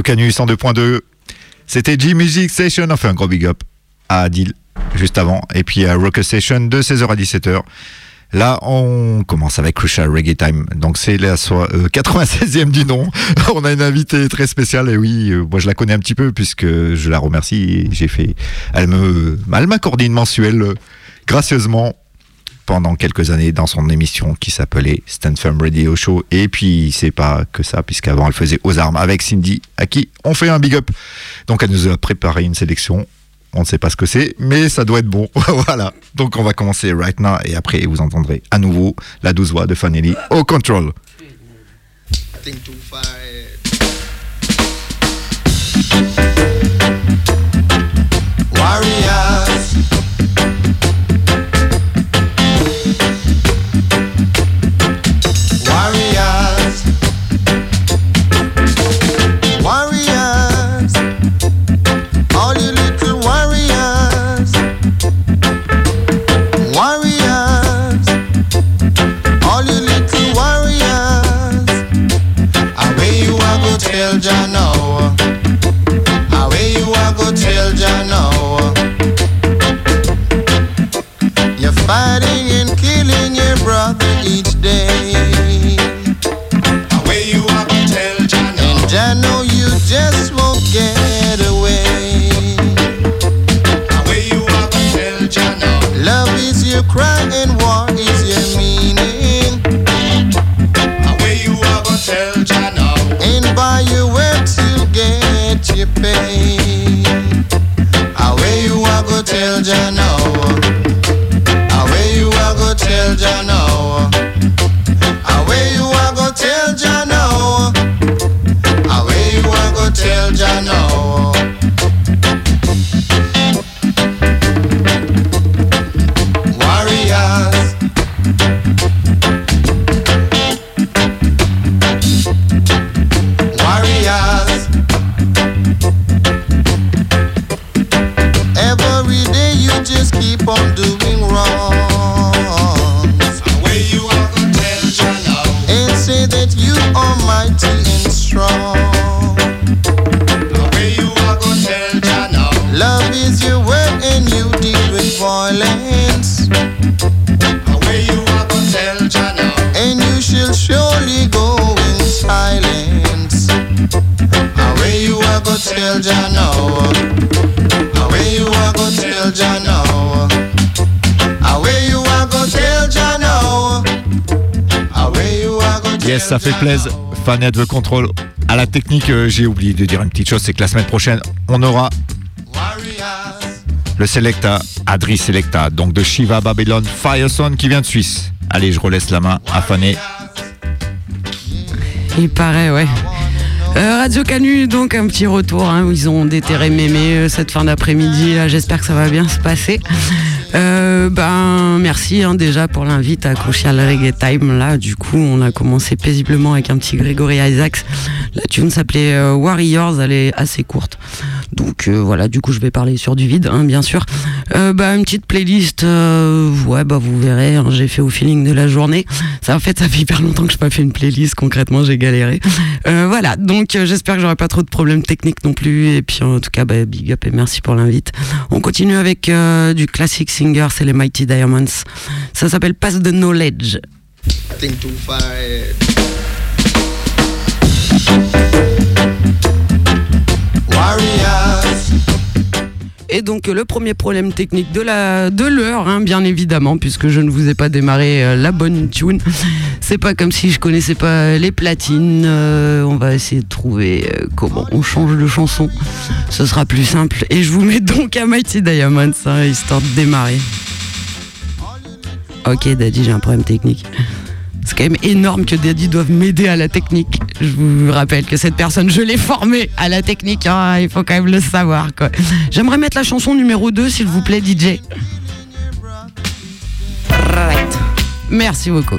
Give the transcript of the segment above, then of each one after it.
Radio Canu 102.2. C'était G-Music Station, enfin un gros big up à Adil juste avant. Et puis à Rocker Station de 16h à 17h. Là, on commence avec Crucial Reggae Time. Donc, c'est la 96e euh, du nom. on a une invitée très spéciale. Et oui, euh, moi, je la connais un petit peu puisque je la remercie. J'ai fait, elle me, elle m'accorde une mensuelle euh, gracieusement pendant quelques années dans son émission qui s'appelait Stand Firm Radio Show. Et puis, c'est pas que ça, puisqu'avant, elle faisait aux armes avec Cindy, à qui on fait un big up. Donc, elle nous a préparé une sélection on ne sait pas ce que c'est, mais ça doit être bon. voilà. Donc on va commencer right now et après vous entendrez à nouveau la douce voix de Fanelli au control. by ça fait plaisir. Fanette the Control. À la technique, euh, j'ai oublié de dire une petite chose, c'est que la semaine prochaine, on aura le Selecta, Adri Selecta, donc de Shiva Babylon Fireson qui vient de Suisse. Allez, je relaisse la main à Fané. Il paraît, ouais. Euh, Radio Canu, donc un petit retour. Hein, ils ont déterré mémé euh, cette fin d'après-midi. J'espère que ça va bien se passer. Euh, ben merci hein, déjà pour l'invite à Crucial Reggae Time. Là, du coup, on a commencé paisiblement avec un petit Grégory Isaacs. La tune s'appelait euh, Warriors, elle est assez courte. Donc euh, voilà, du coup, je vais parler sur du vide, hein, bien sûr. Euh, bah, une petite playlist, ouais, bah vous verrez, hein, j'ai fait au feeling de la journée. Ça, en fait, ça fait hyper longtemps que je n'ai pas fait une playlist, concrètement, j'ai galéré. voilà, donc j'espère que j'aurai pas trop de problèmes techniques non plus. Et puis en tout cas, bah, big up et merci pour l'invite. On continue avec du classique singer, c'est les Mighty Diamonds. Ça s'appelle Pass the Knowledge. Et donc le premier problème technique de la de l'heure, hein, bien évidemment, puisque je ne vous ai pas démarré euh, la bonne tune. C'est pas comme si je connaissais pas les platines. Euh, on va essayer de trouver euh, comment on change de chanson. Ce sera plus simple. Et je vous mets donc à Mighty Diamonds, hein, histoire de démarrer. Ok, Daddy, j'ai un problème technique. C'est quand même énorme que Daddy doive m'aider à la technique. Je vous rappelle que cette personne, je l'ai formée à la technique. Hein, il faut quand même le savoir. J'aimerais mettre la chanson numéro 2, s'il vous plaît, DJ. Merci beaucoup.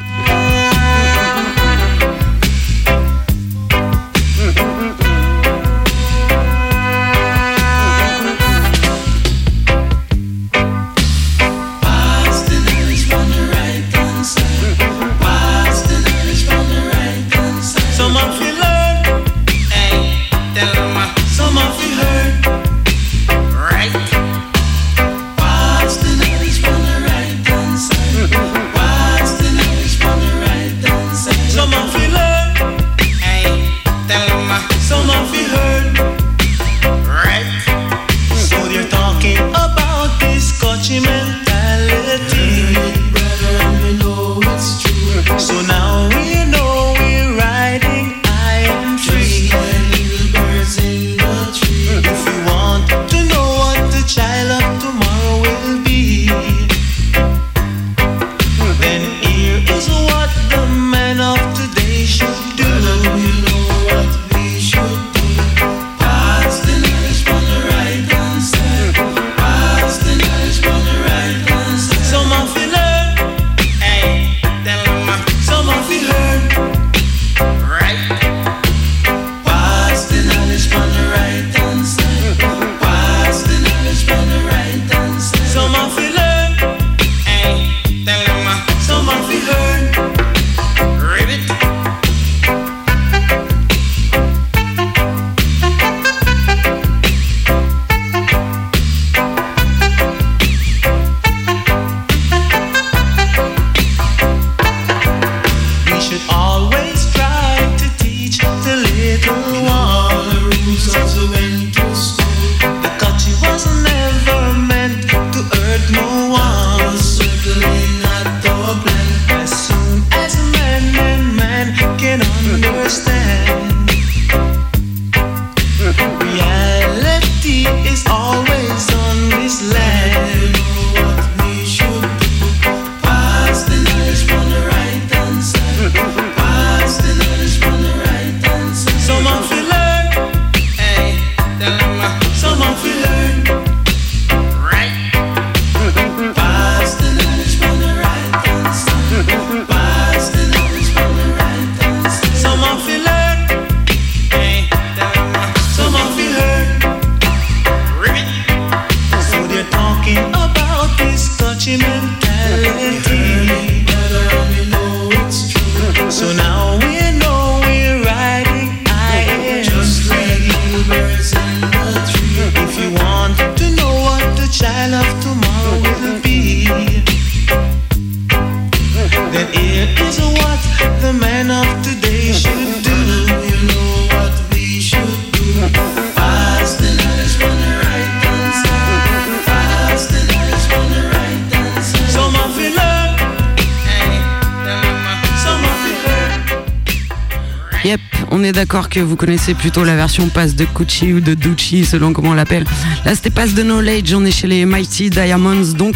Que vous connaissez plutôt la version passe de Cucci ou de Ducci, selon comment on l'appelle. Là, c'était passe de Knowledge, on est chez les Mighty Diamonds. Donc,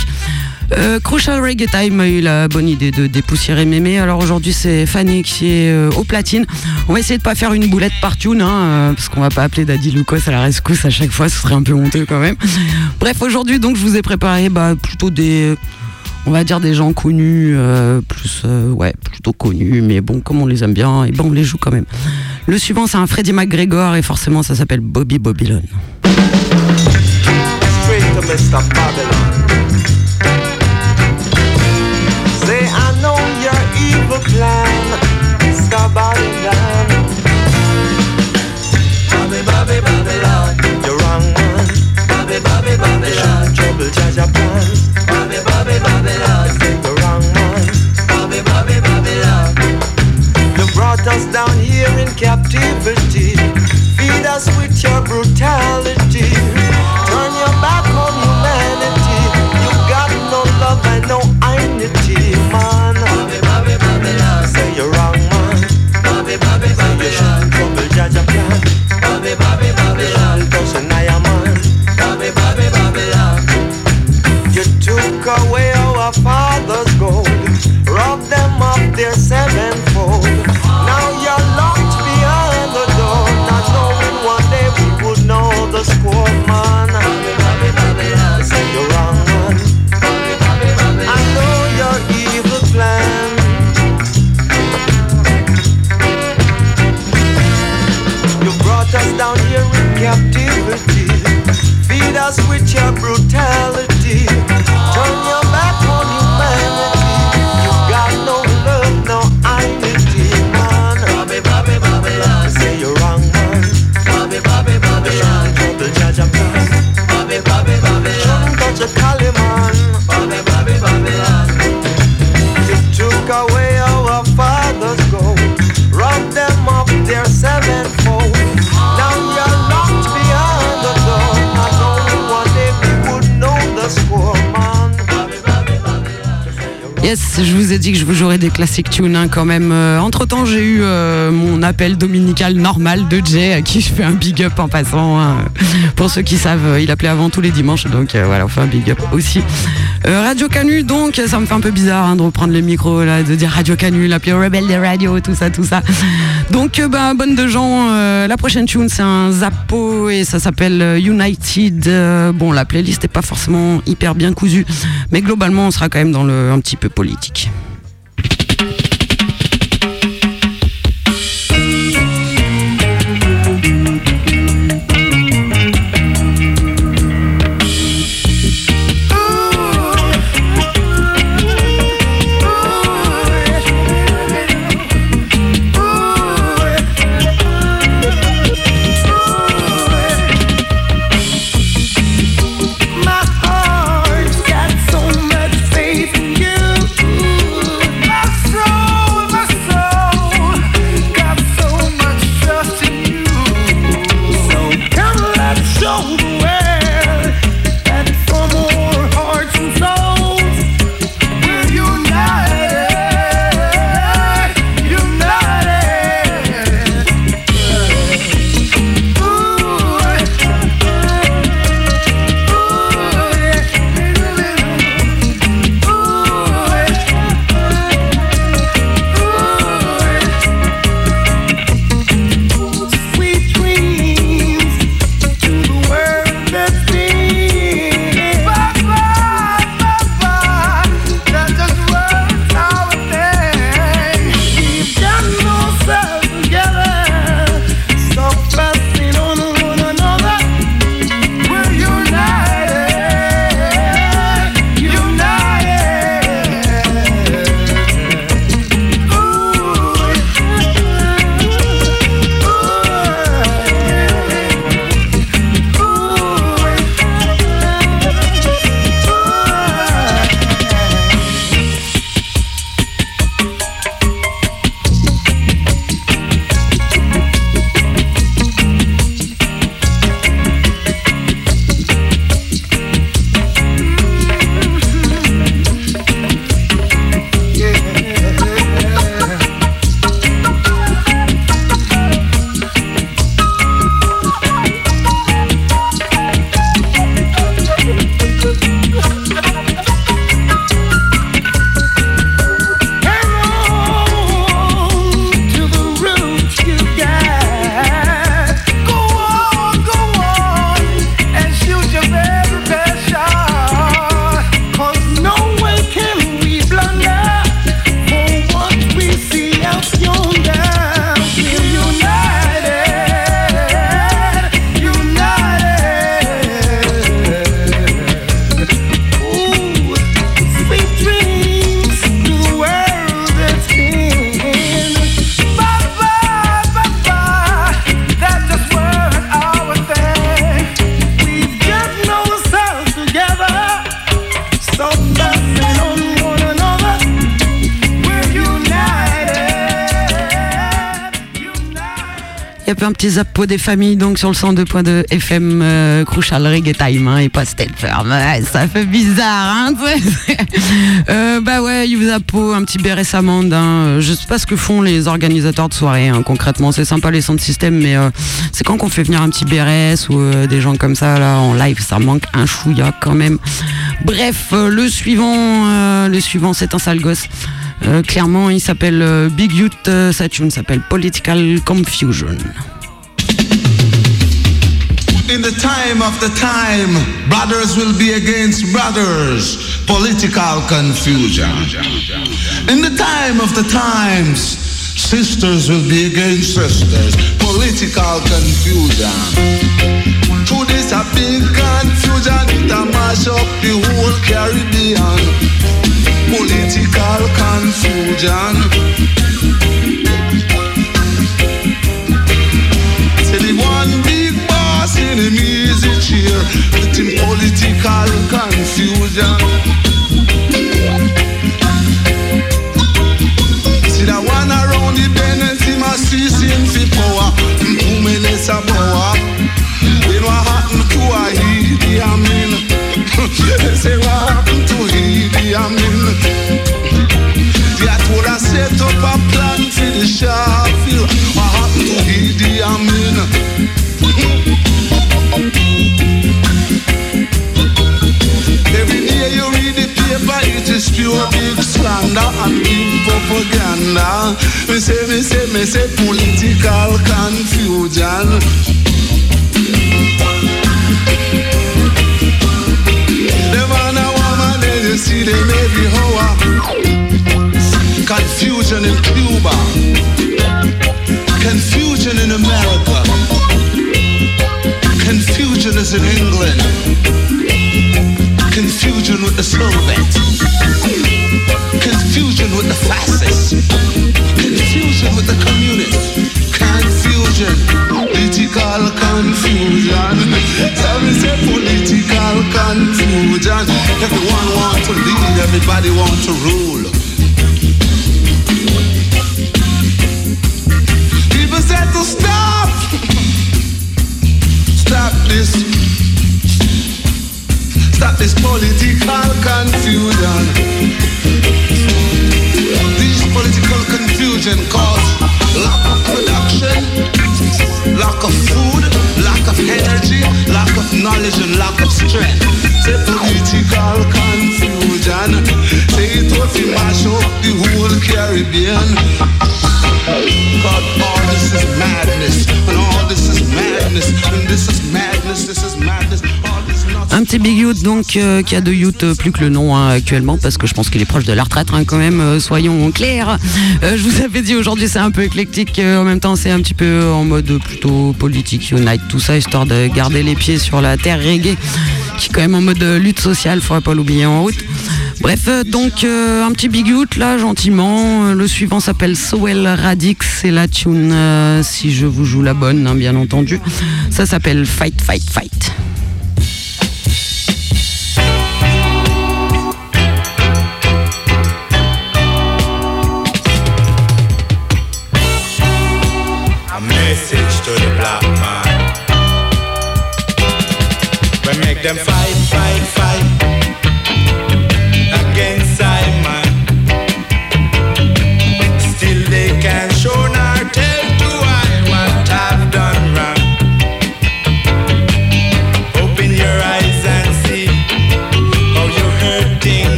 euh, Crucial Reggae Time a eu la bonne idée de dépoussiérer Mémé. Alors aujourd'hui, c'est Fanny qui est euh, au platine. On va essayer de pas faire une boulette par tune, hein, euh, parce qu'on va pas appeler Daddy Lucas à la rescousse à chaque fois, ce serait un peu honteux quand même. Bref, aujourd'hui, donc, je vous ai préparé bah, plutôt des on va dire des gens connus, euh, plus ouais, plutôt connus, mais bon, comme on les aime bien, et bon, on les joue quand même. Le suivant, c'est un Freddie McGregor et forcément, ça s'appelle Bobby Babylon. Yeah. Je vous des classiques tunes hein, quand même. Euh, entre temps, j'ai eu euh, mon appel dominical normal de Jay à qui je fais un big up en passant. Hein. Pour ceux qui savent, il appelait avant tous les dimanches, donc voilà, on un big up aussi. Radio Canu, donc ça me fait un peu bizarre hein, de reprendre le micro là, de dire Radio Canu, l'appeler rebelle des radios, tout ça, tout ça. Donc, bah, bonne de gens. la prochaine tune, c'est un Zappo et ça s'appelle United. bon, la playlist n'est pas forcément hyper bien cousue, mais globalement, on sera quand même dans le un petit peu politique. Zappo des familles donc sur le 102.2 FM euh, Crucial Reggae Time hein, et pas State ça fait bizarre, hein euh, Bah ouais, Yves Zappo, un petit béret samande. Hein. Je sais pas ce que font les organisateurs de soirée hein, concrètement. C'est sympa les centres système, mais euh, c'est quand qu'on fait venir un petit béret ou euh, des gens comme ça là en live, ça manque un chouïa quand même. Bref, le suivant, le suivant, c'est un sale gosse. clairement, il s'appelle Big Youth, sa tune s'appelle Political Confusion. In the time of the time, brothers will be against brothers, political confusion. In the time of the times, sisters will be against sisters, political confusion. Through this a big confusion, it a mash up the whole Caribbean. Political confusion. enemies in cheer, creating political confusion. See that one around the bend and see my ceasing for power, who less a power. When what happened to a I mean, They say what happened to Haiti? I mean, they would have set up a plan for the Shah. What happened to Haiti? I mean. is pure big slander and big propaganda. Me say, me say, me say political confusion. The man and woman, then you see they may be hour. Confusion in Cuba. Confusion in America. Confusion is in England. Confusion with the Soviets. Confusion with the fascists. Confusion with the communists. Confusion. Political confusion. So we say political confusion. Everyone want to lead, everybody want to rule. People said to stop. Stop this. Stop this political confusion. This political confusion cause lack of production, lack of food, lack of energy, lack of knowledge and lack of strength. Say political confusion. Say it was to mash up the whole Caribbean. God, all this is madness, and all this is madness, and this is madness, this is madness, all. Un petit Big Youth donc euh, qui a de Youth euh, plus que le nom hein, actuellement parce que je pense qu'il est proche de la retraite hein, quand même, euh, soyons clairs. Je vous avais dit aujourd'hui c'est un peu éclectique, en même temps c'est un petit peu en mode plutôt politique, unite, tout ça, histoire de garder les pieds sur la terre reggae qui est quand même en mode lutte sociale, faudrait pas l'oublier en route. Bref, donc un petit Big Youth là, gentiment. Le suivant s'appelle Sowell Radix, c'est la tune, si je vous joue la bonne, hein, bien entendu. Ça s'appelle Fight, Fight, Fight. them fly.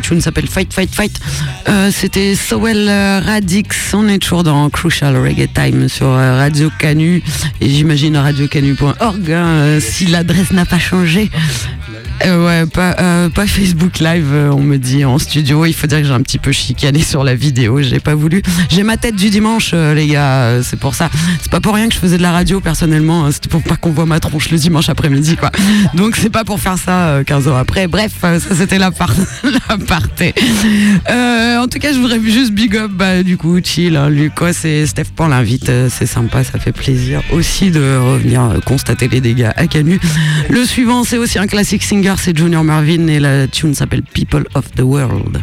La s'appelle Fight, Fight, Fight. Euh, C'était Sowell Radix. On est toujours dans Crucial Reggae Time sur euh, Radio Canu. Et j'imagine radiocanu.org, hein, si l'adresse n'a pas changé. Euh, ouais, pas, euh, pas Facebook Live, euh, on me dit en studio. Il faut dire que j'ai un petit peu chicané sur la vidéo, j'ai pas voulu. J'ai ma tête du dimanche, les gars, c'est pour ça. C'est pas pour rien que je faisais de la radio personnellement, hein. c'était pour pas qu'on voit ma tronche le dimanche après-midi, quoi. Donc c'est pas pour faire ça 15 ans après. Bref, ça c'était la, part la partie. en tout cas, je voudrais juste big up, bah, du coup, chill, hein, Lucas et Steph pour l'invite. C'est sympa, ça fait plaisir aussi de revenir constater les dégâts à Canu. Le suivant, c'est aussi un classique singer c'est Junior Marvin et la tune s'appelle People of the World.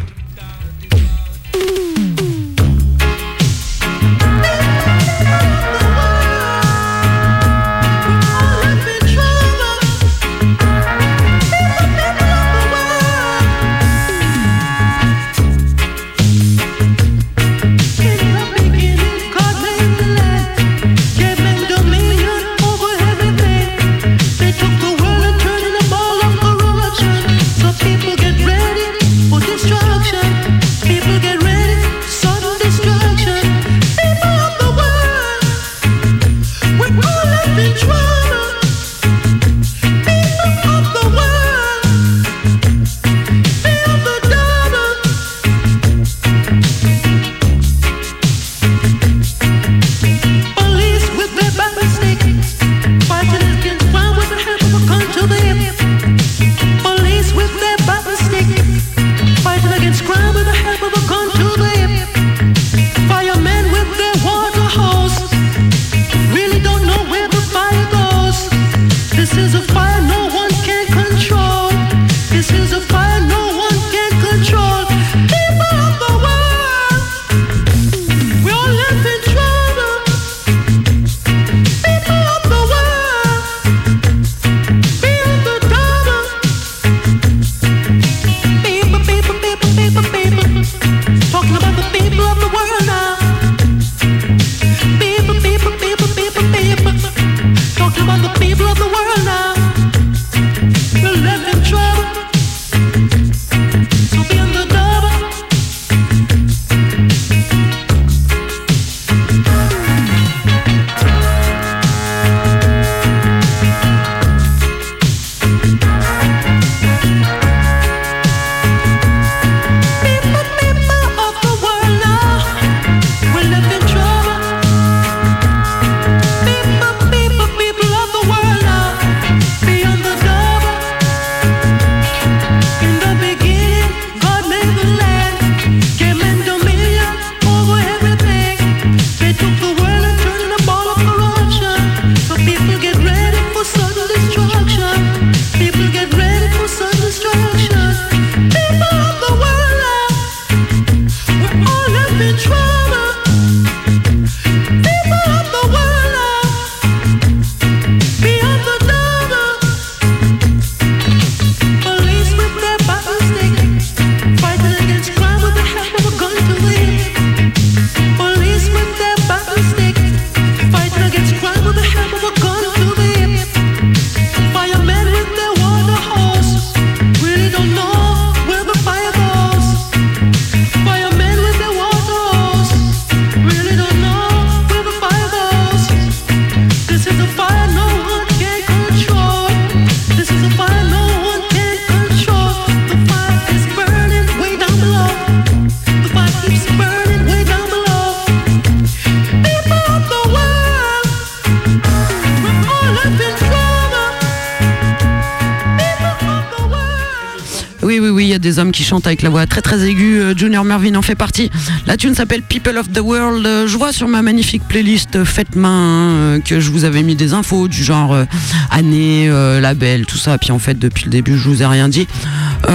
Qui chante avec la voix très très aiguë. Euh, Junior Mervyn en fait partie. La tune s'appelle People of the World. Euh, je vois sur ma magnifique playlist Faites main que je vous avais mis des infos du genre euh, année, label, tout ça. Puis en fait, depuis le début, je vous ai rien dit.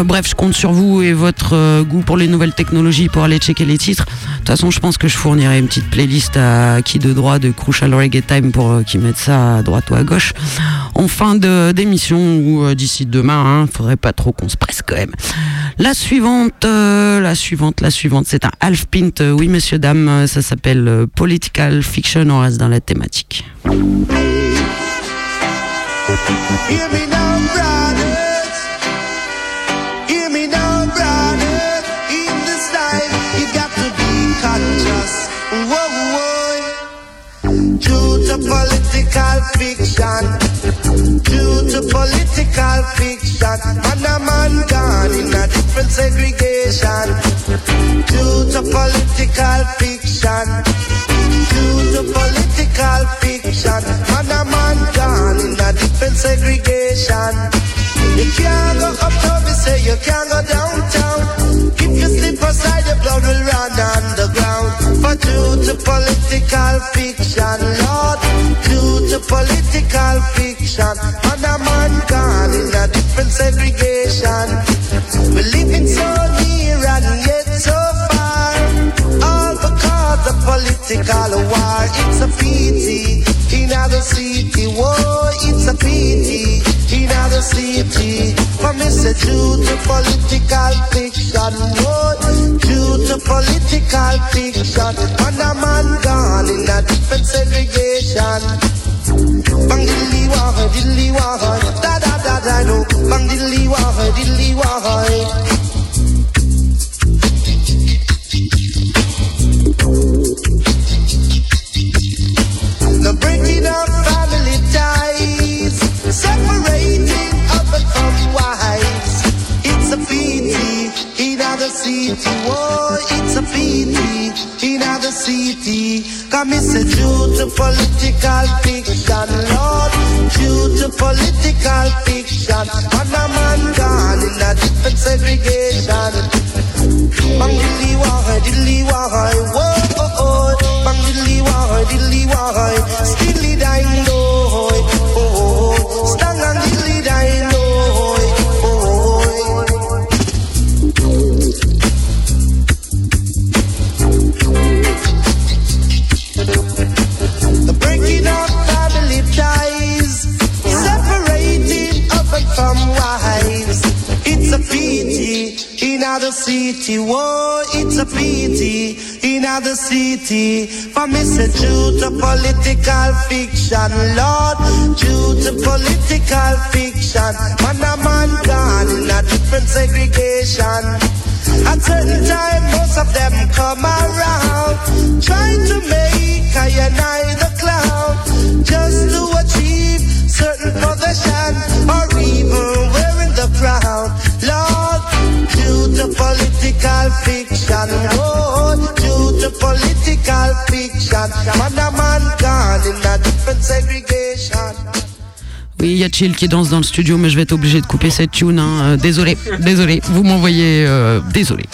bref, je compte sur vous et votre goût pour les nouvelles technologies pour aller checker les titres. De toute façon, je pense que je fournirai une petite playlist à qui de droit de Crucial Reggae Time pour qu'ils mettent ça à droite ou à gauche en fin d'émission ou d'ici demain. Hein, faudrait pas trop qu'on se presse quand même. La suivante, euh, la suivante, la suivante, c'est un half pint. Euh, oui, messieurs, dames, euh, ça s'appelle Political Fiction. On reste dans la thématique. Fiction. Due to political fiction. And a man gone in a different segregation. Due to political fiction. Due to political fiction. And a man gone in a different segregation. You can't go uptown, we say you can't go downtown. If you slip aside, your blood will run underground. But due to political fiction, Lord, to political fiction, a man gone in a different segregation. We living so near and yet so far, all because of political war. It's a pity in other city, whoa, it's a pity in other city. For me, say due to political fiction, whoa, due to political fiction, and a man gone in a different segregation. Bang diddly wah, diddly da da da da no. Bang diddly wah, diddly wah. The breaking of family ties, separating husband from wives. It's a pity in other city, oh, it's a pity in other city. Come it's a political fiction, Lord, political fiction. A man gone in a different segregation. Bang diddly wah, diddly wah, whoa why, diddly why, steadily dying low. In other city, whoa, it's a pity in other city. For me, say due to political fiction, Lord, due to political fiction. Man, a man gone in a different segregation. At certain time, most of them come around, trying to make I and I the clown, just to achieve certain possession, or even wearing the crown. To political fiction, oh, due to political fiction, a man gone in a different segregation. Oui, il y a Chill qui danse dans le studio, mais je vais être obligé de couper cette tune. hein. Euh, désolé, désolé. Vous m'envoyez. euh, désolé.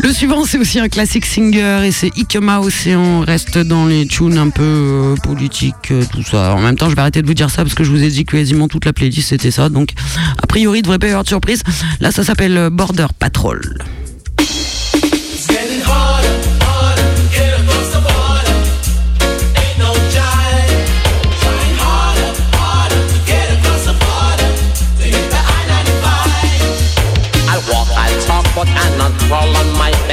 Le suivant, c'est aussi un classique singer et c'est Ikema Océan. On reste dans les tunes un peu euh, politiques, tout ça. En même temps, je vais arrêter de vous dire ça parce que je vous ai dit quasiment toute la playlist c'était ça. Donc, a priori, il devrait pas y avoir de surprise. Là, ça s'appelle Border Patrol.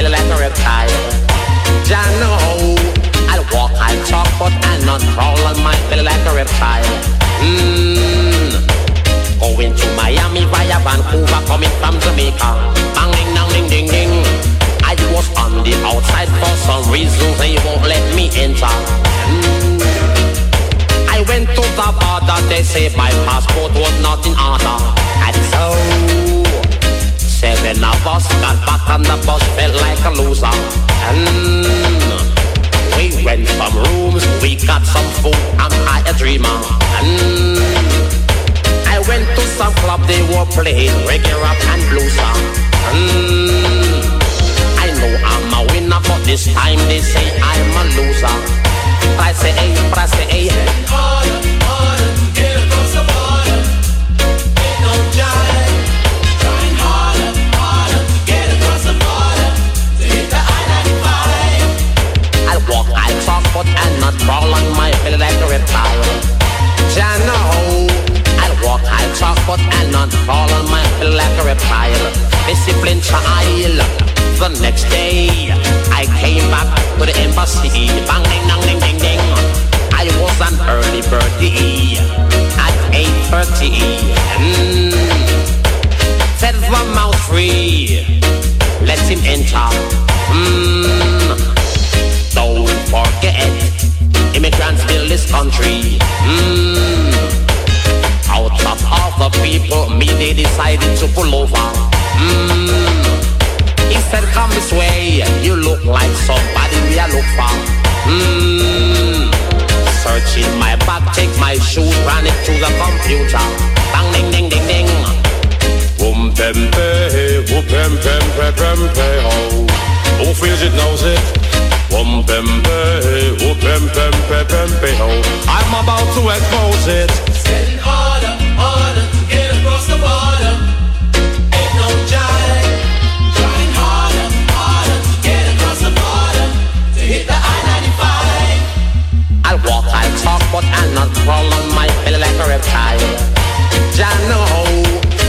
Belly like a reptile. Jah know. I'll walk, I'll talk, but I'll not crawl on my belly like a reptile. Mmm. Going to Miami via Vancouver, coming from Jamaica. Bang ding dong ding ding ding. I was on the outside for some reason, they won't let me enter. Mm. I went to the border, they say my passport was not in order. And so, seven of us got back on the bus, felt like a loser. And we went from rooms, we got some food, I'm I a dreamer. And I went to some club, they were playing reggae, rap and blues. And I know I'm a winner, but this time they say I'm a loser. I say, hey, but I say, hey. Not crawl on my belly like a reptile. Jah know. I'll walk, I'll talk, but I'll not crawl on my belly like a reptile. Discipline child. The next day, I came back to the embassy. Bang, ding, dong, ding, ding, ding. I was an early birdie at 8.30. Mm. Set the mouth free. Let him enter. Mm forget immigrants build this country. Mm. Out of all the people, me they decided to pull over. Mm. He said, come this way, you look like somebody we are looking for. Mm. Searching my bag, take my shoes, run it to the computer. Bang, ding, ding, ding, ding. Boom, pem, pem, whoop, pem, pem, pem, pem, pe, oh. Who feels it, knows it? I'm about to expose it. It's getting harder, harder to get across the border. Ain't no jive. Trying harder, harder to get across the border. To hit the I-95. I'll walk, I'll talk, but I'll not crawl on my belly like a reptile. Jah know.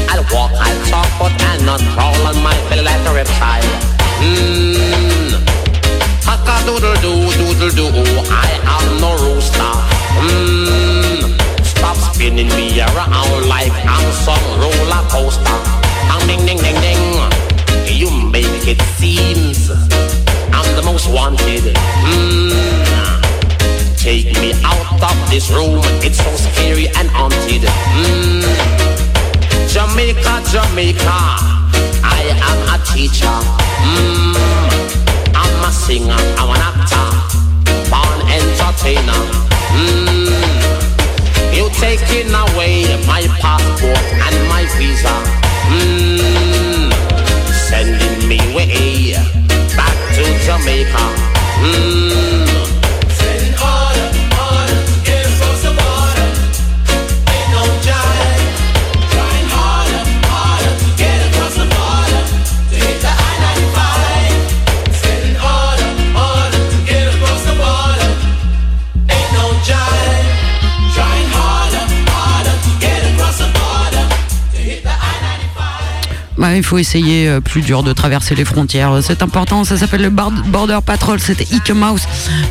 I'll walk, I'll talk, but I'll not crawl on my belly like a reptile. Mmm. Haka doodle doo, doodle doo. I am no rooster. Mmm. Stop spinning me around like I'm some roller coaster. Bang, ding, ding, ding, ding. You make it seems I'm the most wanted. Mmm. Take me out of this room, it's so scary and haunted. Mm. Jamaica, Jamaica, I am a teacher. Mm. I'm a singer, I'm an actor, born entertainer. Mm. You taking away my passport and my visa. Mm. Sending me way back to Jamaica. Mm. Bah, il faut essayer euh, plus dur de traverser les frontières. Euh, C'est important. Ça s'appelle le Border Patrol. C'était Ike Mouse.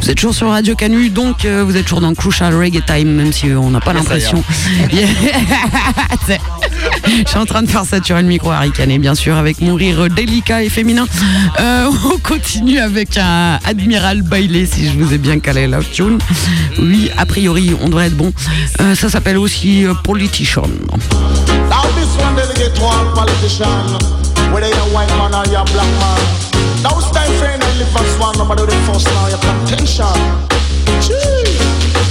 Vous êtes toujours sur Radio Canu, donc euh, vous êtes toujours dans Crucial Reggae Time, même si on n'a pas l'impression. Je suis en train de faire saturer le micro à ricaner, bien sûr, avec mon rire délicat et féminin. Euh, on continue avec un Admiral Bailey, si je vous ai bien calé la tune. Oui, a priori, on devrait être bon. Euh, ça s'appelle aussi Politician. To politician, whether you're white man or you're black man. It's time for you live as one, nobody the first now your contention. Gee,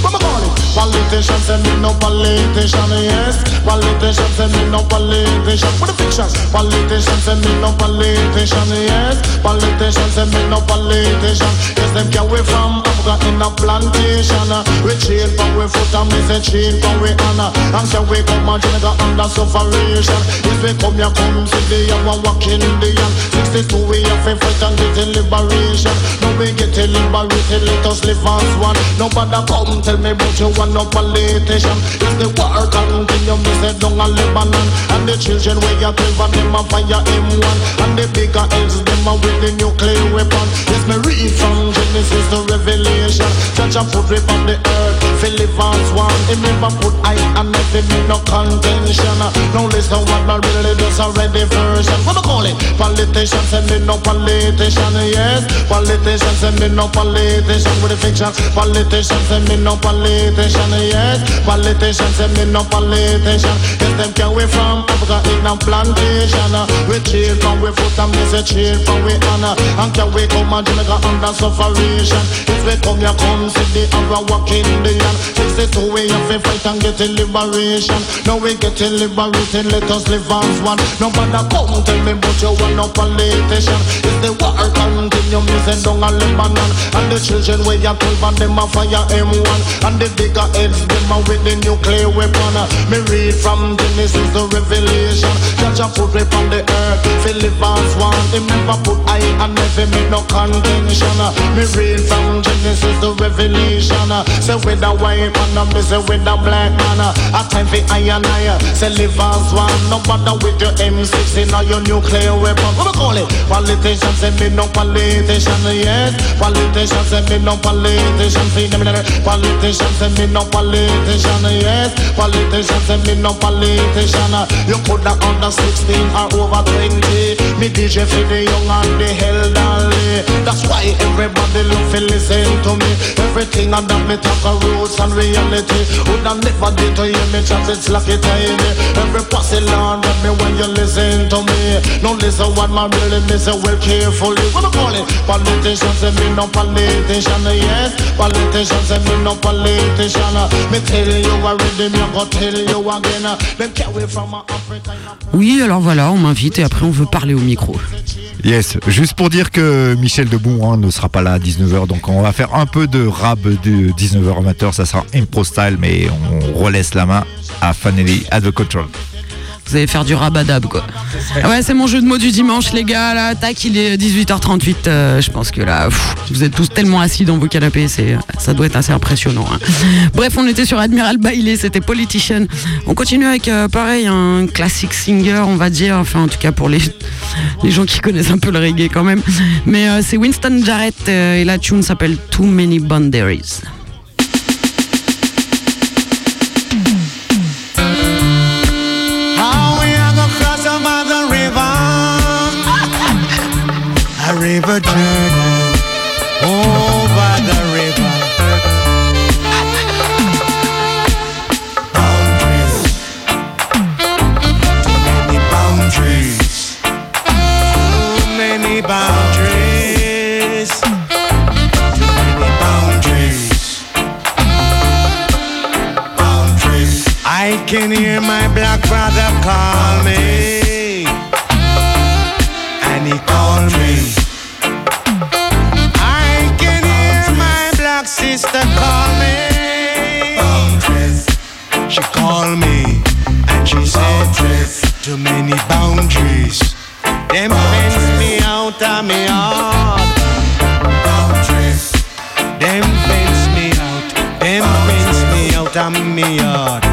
what am I? Politicians say me no politician, yes. Politicians say me no politician. What the fictions? Politicians say me no politician, yes. Politicians say me no politician. Yes, them carry from Africa in a plantation. We chain from we foot and we say chain from we honor. And can we come and Jamaica under sufferation? If we come here, come see the young one walking the young. 62 we have to fight and get in liberation. Now we get in liberated, let us live as one. Nobody come tell me about you want no politician. If the war continue, me say down a Lebanon. And the children we are clever, them a fire M1. And the bigger heads, them a with the nuclear weapon. Yes, me read from Genesis to Revelation. Judge a put rip on the earth, fill live as one. He never put I and nothing in no contention. Now listen what I really does already version. What we call it? Politicians say me no politician, yes. Politicians say me no politician with the fiction. Politicians say me no politician, yes. Politicians say me no politician. Yes, them carry from Africa in a plantation. We chill from we foot and we say chill from we honor. And can we come and Jamaica under sufferation? If we come here, come see the hour walking the land. 62 we have to fight and get in liberation. Now we get liberated, let us live as one. Nobody come tell me but you want no politician. If the war continue, me send down a Lebanon. And the children we are 12 and them a fire M1. And the bigger heads, them a with the nuclear weapon. Me read from Genesis to Revelation. Judge a put rip on the earth, feel live as one. Him never put I and never make no contention. Me read from Genesis to Revelation. Say with a white man, me say with a black man. A time for I and I. Say live as one. No bother with your M16 or your nuclear weapon. What we call it? Politicians say me no politician, yes. Politicians say me no politician. See them there. Politicians say me no politician, yes. Politicians say me no politician. You coulda under 16 or over 20. Me DJ for the young and the elderly. That's why everybody love to listen to me. Everything under me talk a roots and reality. Would I never did to hear me chat, it's lucky tiny. Every pussy land with me when you listen to me. No listen what my really me say well carefully. What I call it? Politicians say me no politician, yes. Politicians say me no politician. Me tell you already, me go tell you again. Them carry from Africa. Oui, alors voilà, on m'invite et après on veut parler au micro. Yes, juste pour dire que Michel Debout hein, ne sera pas là à 19h, donc on va faire un peu de rap de 19h amateur, ça sera impro style, mais on relaisse la main à Fanelli at the control. Vous allez faire du rabadab quoi. Ah ouais, c'est mon jeu de mots du dimanche les gars là. Tac, il est 18h38. euh, je pense que là, vous êtes tous tellement assis dans vos canapés, ça doit être assez impressionnant. hein. Bref, on était sur Admiral Bailey, c'était Politician. On continue avec euh, pareil un classic singer, on va dire. Enfin, en tout cas pour les les gens qui connaissent un peu le reggae quand même. Mais euh, c'est Winston Jarrett et la tune s'appelle Too Many Boundaries. never change. Them fence me out of me heart. Them fence me out. Them fence me out of me yard.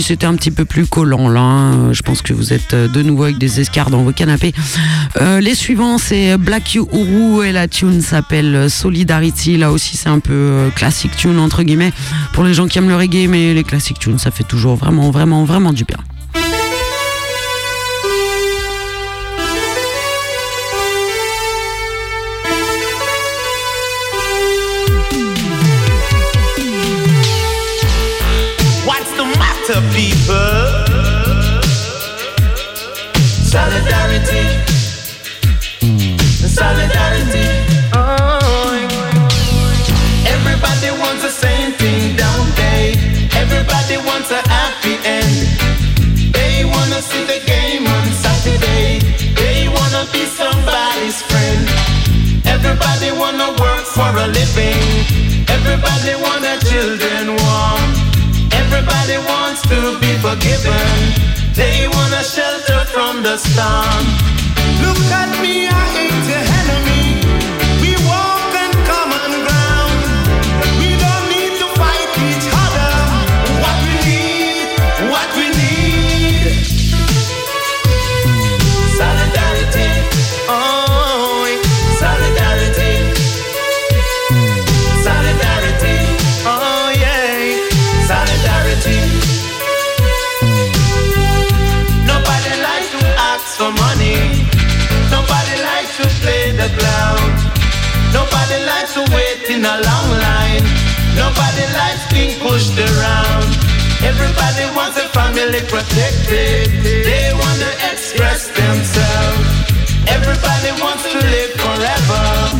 C'était un petit peu plus collant là. hein. Je pense que vous êtes euh, de nouveau avec des escarres dans vos canapés. Euh, les suivants, c'est Black You Uru et la tune s'appelle Solidarity. Là aussi, c'est un peu euh, classic tune entre guillemets pour les gens qui aiment le reggae, mais les classic tunes, ça fait toujours vraiment, vraiment, vraiment du bien. People. Solidarity. Hmm. Solidarity. Oh. Everybody wants the same thing, don't they? Everybody wants a happy end. They wanna see the game on Saturday. They wanna be somebody's friend. Everybody wanna work for a living. Everybody their children warm. Everybody wants to be forgiven. They want a shelter from the storm. Look at me, I ain't in a long line. Nobody likes being pushed around. Everybody wants a family protected. They want to express themselves. Everybody wants to live forever.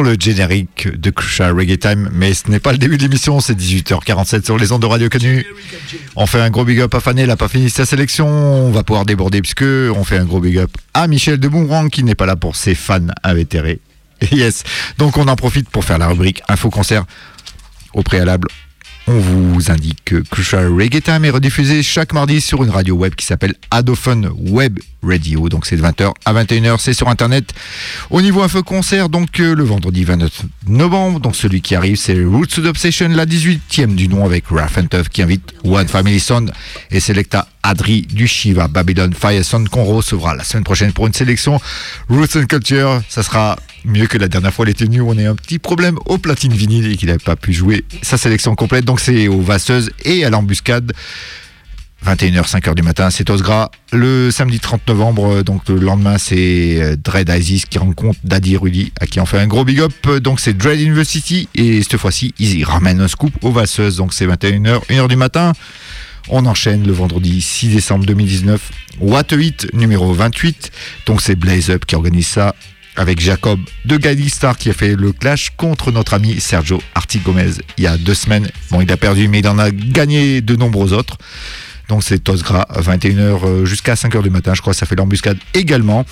Le générique de Crucial Reggae Time, mais ce n'est pas le début de l'émission, c'est 18h47 sur les ondes de Radio Canu. On fait un gros big up à Fanny, elle n'a pas fini sa sélection, on va pouvoir déborder puisque on fait un gros big up à Michel de Boomerang qui n'est pas là pour ses fans invétérés. Yes, donc on en profite pour faire la rubrique Info Concert. Au préalable, on vous indique que Crucial Reggae est rediffusé chaque mardi sur une radio web qui s'appelle Adophone Web Radio. Donc c'est de 20h à 21h, c'est sur internet. Au niveau info concert, donc euh, le vendredi 29 novembre, donc celui qui arrive c'est Roots of Obsession, la 18e du nom avec Raf and Tuff qui invite One Family Son et Selecta Adri du Shiva Babylon Fire Son qu'on recevra la semaine prochaine pour une sélection Roots and Culture. Ça sera mieux que la dernière fois, il était venu on a eu un petit problème au platine vinyle et qu'il n'avait pas pu jouer sa sélection complète. Donc c'est aux vasseuses et à l'embuscade 21h, 5h du matin, c'est Osgra. Le samedi 30 novembre, donc le lendemain, c'est euh, Dread Isis qui rencontre Daddy Rudy, à qui on fait un gros big up. Donc c'est Dread University, et cette fois-ci, ils ramènent un scoop aux Vasseuses, donc c'est 21h, 1h du matin. On enchaîne le vendredi 6 décembre 2019, What a Hit numéro 28. Donc c'est Blaze Up qui organise ça avec Jacob de Gali Star qui a fait le clash contre notre ami Sergio Arti Gomez il y a deux semaines. Bon, il a perdu, mais il en a gagné de nombreux autres. Donc c'est Tosgra, 21h euh, jusqu'à 5h du matin, je crois, ça fait l'embuscade également.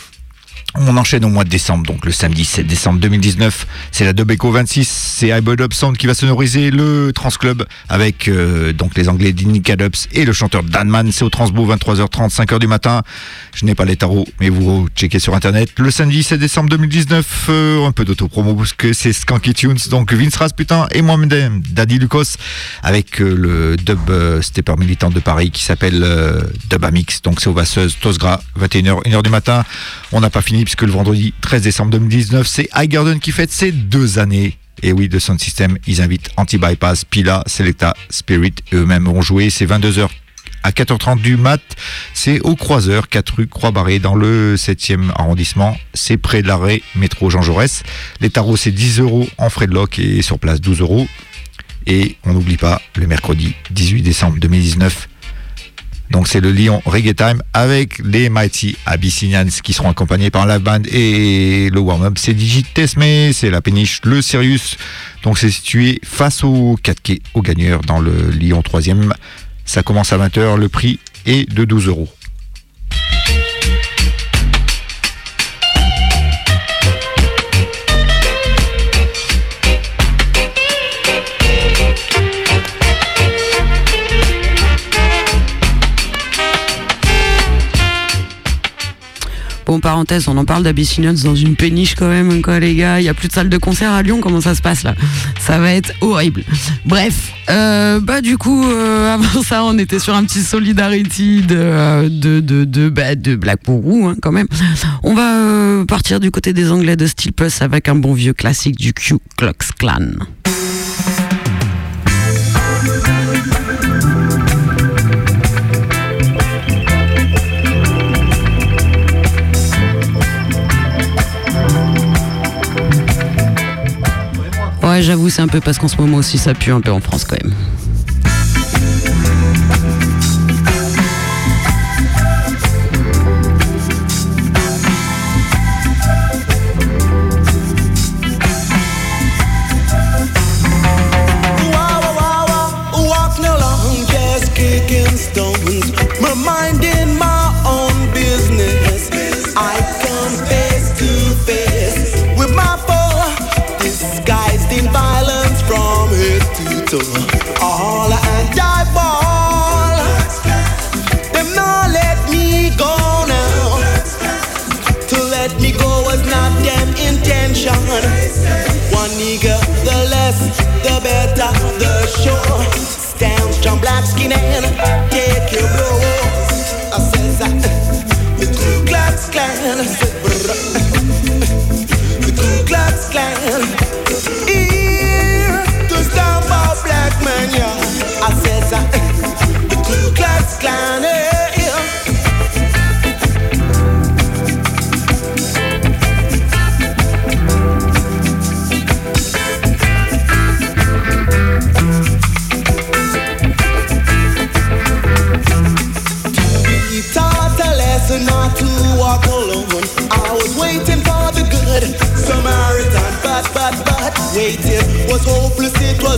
On enchaîne au mois de décembre, donc le samedi 7 décembre 2019, c'est la Dobeco 26, c'est Up Sound qui va sonoriser le Trans Club avec euh, donc les Anglais d'Indica Dubs et le chanteur Danman, c'est au Transbo 23h30, 5h du matin. Je n'ai pas les tarots, mais vous checkez sur internet. Le samedi 7 décembre 2019, euh, un peu d'autopromo parce que c'est Skanky Tunes, donc Vince Rasputin et moi-même, Daddy Lucas, avec euh, le dub stepper militant de Paris qui s'appelle Dub Amix, donc c'est au Vasseuse, Tosgra, 21h, 1h du matin. On n'a pas fini puisque le vendredi 13 décembre 2019, c'est Highgarden qui fête ses deux années. Et oui, de Sound System, ils invitent Anti-Bypass, Pila, Selecta, Spirit, eux-mêmes vont jouer. C'est 22h à 4h30 du mat. C'est au Croiseur, 4 rue Croix-Barré, dans le 7e arrondissement. C'est près de l'arrêt métro Jean Jaurès. Les tarots, c'est 10 euros en frais de loc et sur place 12 euros. Et on n'oublie pas, le mercredi 18 décembre 2019, donc c'est le Lyon Reggae Time avec les Mighty Abyssinians qui seront accompagnés par la band et le warm-up c'est Digit Tesme, c'est la péniche Le Sirius. Donc c'est situé face au 4 quai au gagneur dans le Lyon 3e. Ça commence à 20h, le prix est de 12 euros. Bon, parenthèse, on en parle d'Abyssinians dans une péniche quand même, quoi, les gars. Il y a plus de salle de concert à Lyon. Comment ça se passe là? Ça va être horrible. Bref, euh, bah du coup, euh, avant ça, on était sur un petit Solidarity de euh, de de de, bah, de Black Pourou, hein, quand même. On va partir du côté des Anglais de Steel Plus avec un bon vieux classique du Ku Klux Ouais, j'avoue, c'est un peu parce qu'en ce moment aussi, ça pue un peu en France quand même.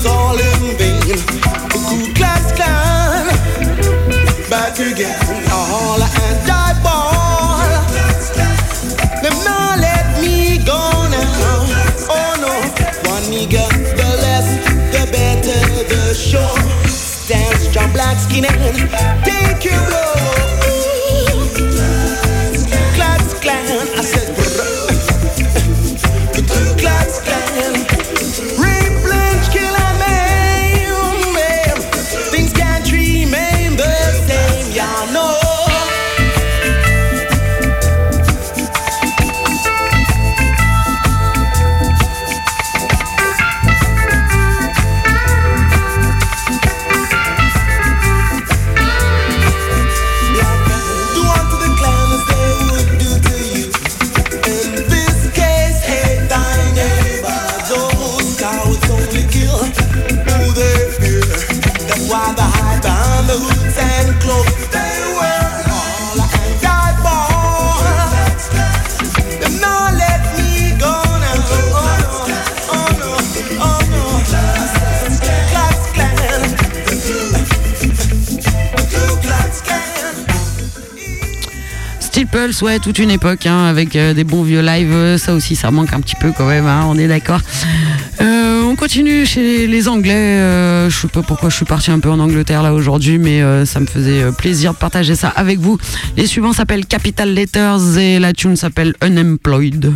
Was all in vain. The Ku Klux Klan, back again, all and die ball. Them not let me go now. Oh no, one nigga, the less, the better, the sure. Stand strong, black skin and take your blow. Pulse, ouais, toute une époque, hein, avec euh, des bons vieux lives, euh, ça aussi, ça manque un petit peu quand même, hein, on est d'accord. Euh, on continue chez les Anglais. Je sais pas pourquoi je suis parti un peu en Angleterre là aujourd'hui, mais ça me faisait plaisir de partager ça avec vous. Les suivants s'appellent Capital Letters et la tune s'appelle Unemployed.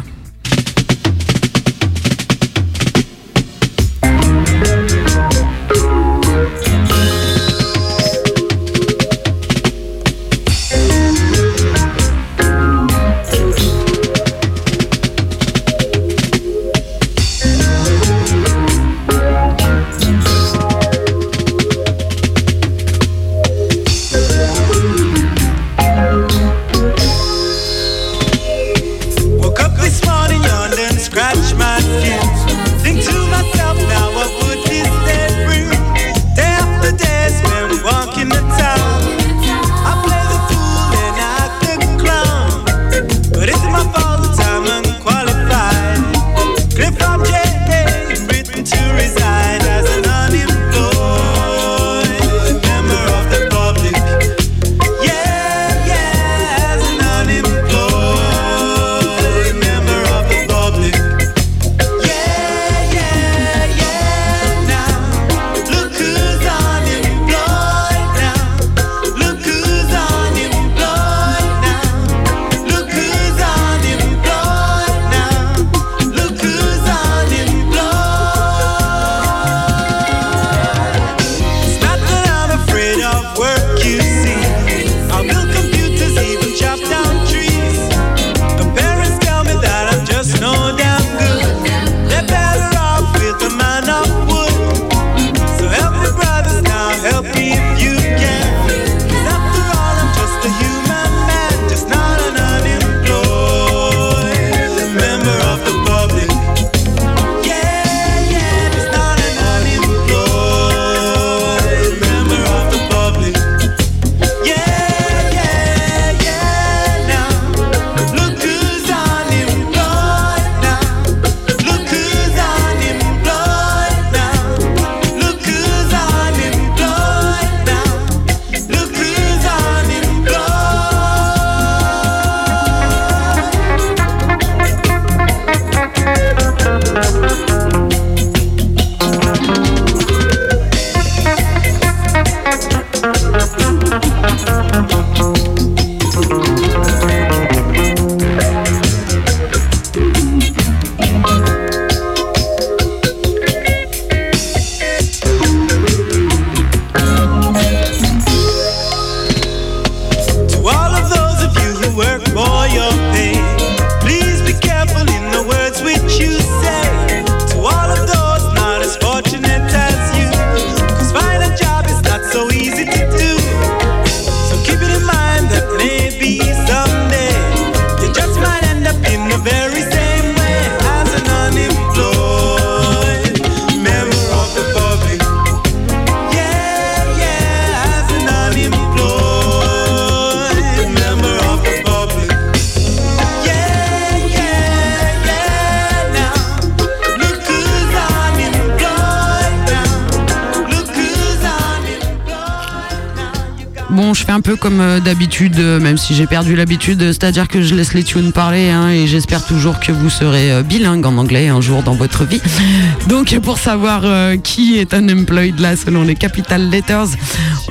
Euh, même si j'ai perdu l'habitude, c'est-à-dire que je laisse les tunes parler hein, et j'espère toujours que vous serez euh, bilingue en anglais un jour dans votre vie. Donc pour savoir euh, qui est unemployed là selon les capital letters,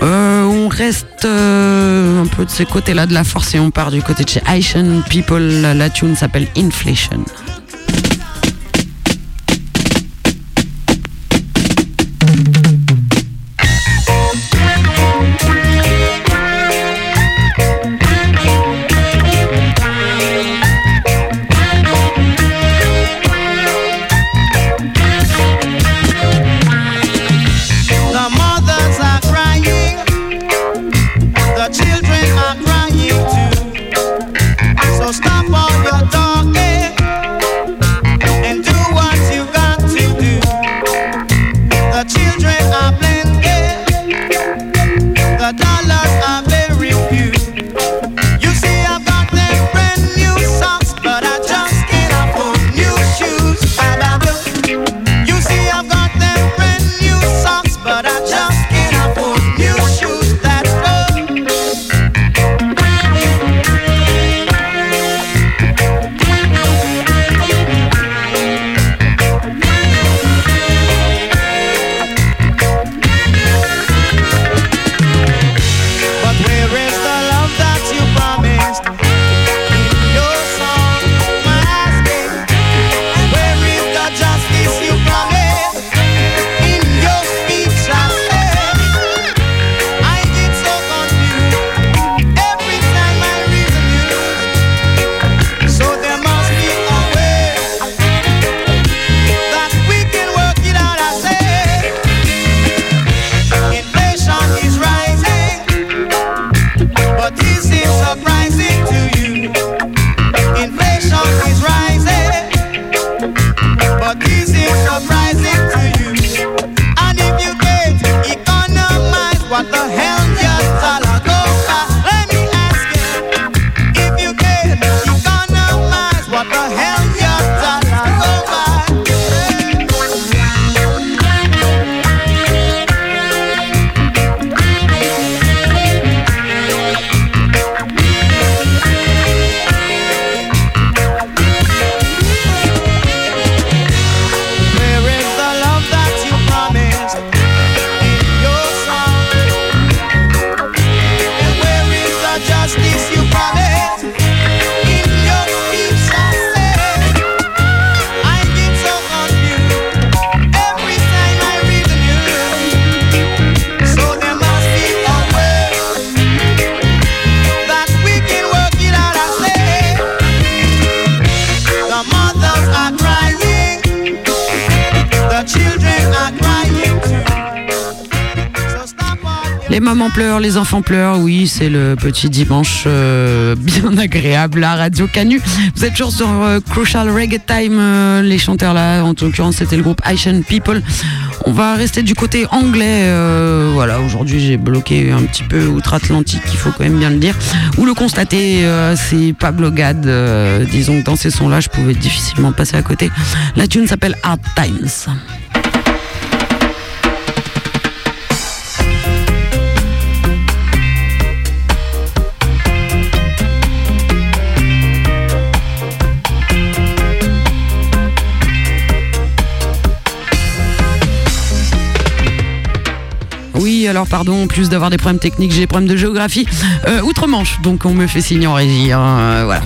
on reste un peu de ce côté-là de la force et on part du côté de chez Asian People. La tune s'appelle Inflation. Oui, c'est le petit dimanche euh, bien agréable à Radio Canu. Vous êtes toujours sur euh, Crucial Reggae Time, euh, les chanteurs là, en l'occurrence c'était le groupe Haitian People. On va rester du côté anglais, voilà, aujourd'hui j'ai bloqué un petit peu outre-Atlantique, il faut quand même bien le dire. Ou le constater, c'est Pablo Gad, euh, disons que dans ces sons-là, je pouvais difficilement passer à côté. La tune s'appelle Hard Times. Alors pardon, plus d'avoir des problèmes techniques, j'ai des problèmes de géographie. Euh, Outre-Manche, donc on me fait signe en régie. hein, euh, voilà.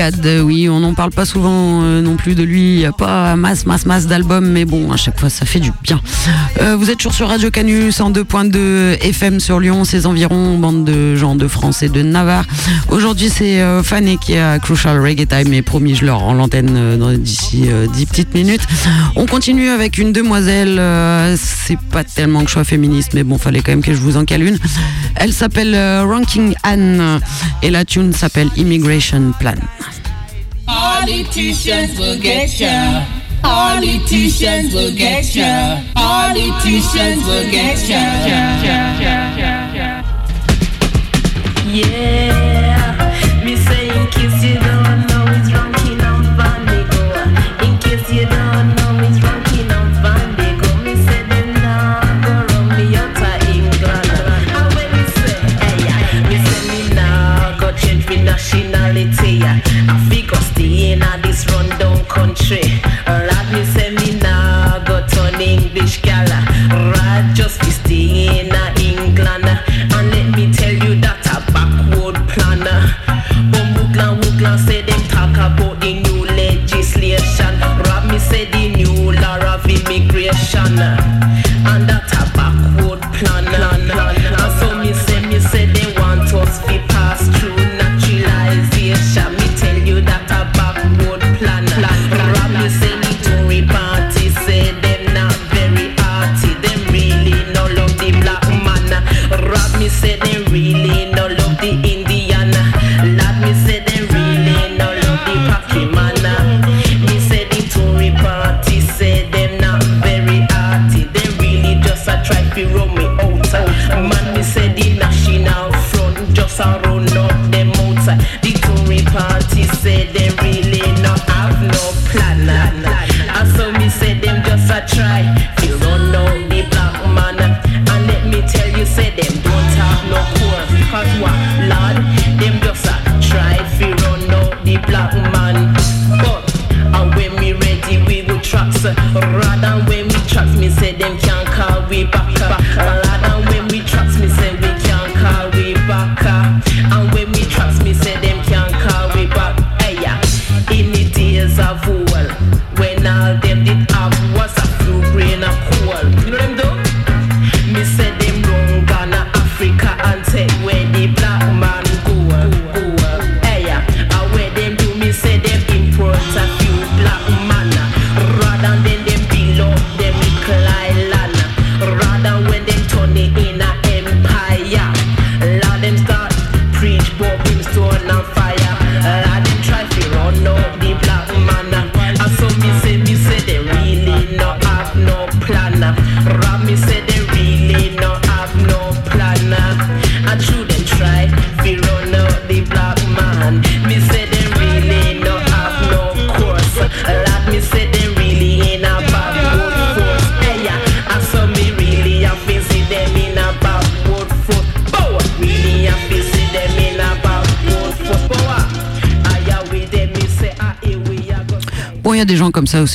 Euh, oui, on n'en parle pas souvent euh, non plus de lui. Il n'y a pas masse, masse, masse d'albums, mais bon, à chaque fois, ça fait du bien. Euh, vous êtes toujours sur Radio Canus en 102.2 FM sur Lyon, ses environs, bande de gens de France et de Navarre. Aujourd'hui, c'est Fanny qui a Crucial Reggae Time, et promis, je leur rends l'antenne d'ici 10 petites minutes. On continue avec une demoiselle, c'est pas tellement que je sois féministe, mais bon, fallait quand même que je vous en cale une. Elle s'appelle Ranking Anne, et la tune s'appelle Immigration Plan. Politicians will get ya. Politicians will get ya. Politicians will get ya.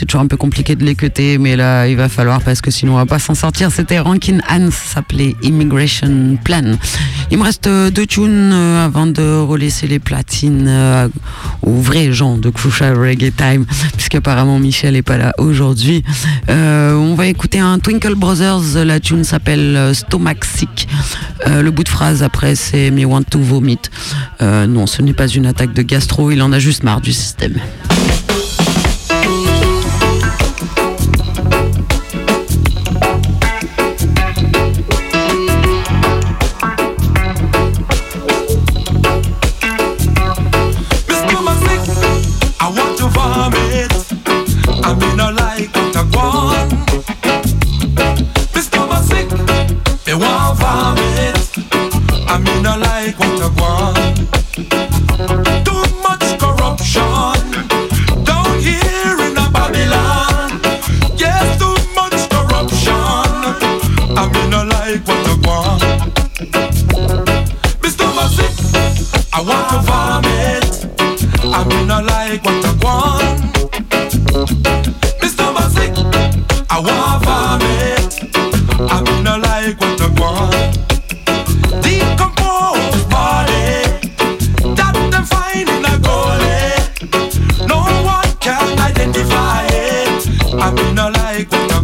toujours un peu compliqué de l'écouter, mais là, il va falloir parce que sinon, on va pas s'en sortir. C'était Rankin Hans, s'appelait Immigration Plan. Il me reste euh, deux tunes euh, avant de relaisser les platines euh, aux vrais gens de Crucial Reggae Time, puisqu'apparemment Michel est pas là aujourd'hui. On va écouter un Twinkle Brothers, la tune s'appelle Stomaxic. Euh, le bout de phrase après, c'est Me Want to Vomit. Non, ce n'est pas une attaque de gastro, il en a juste marre du système. I do not like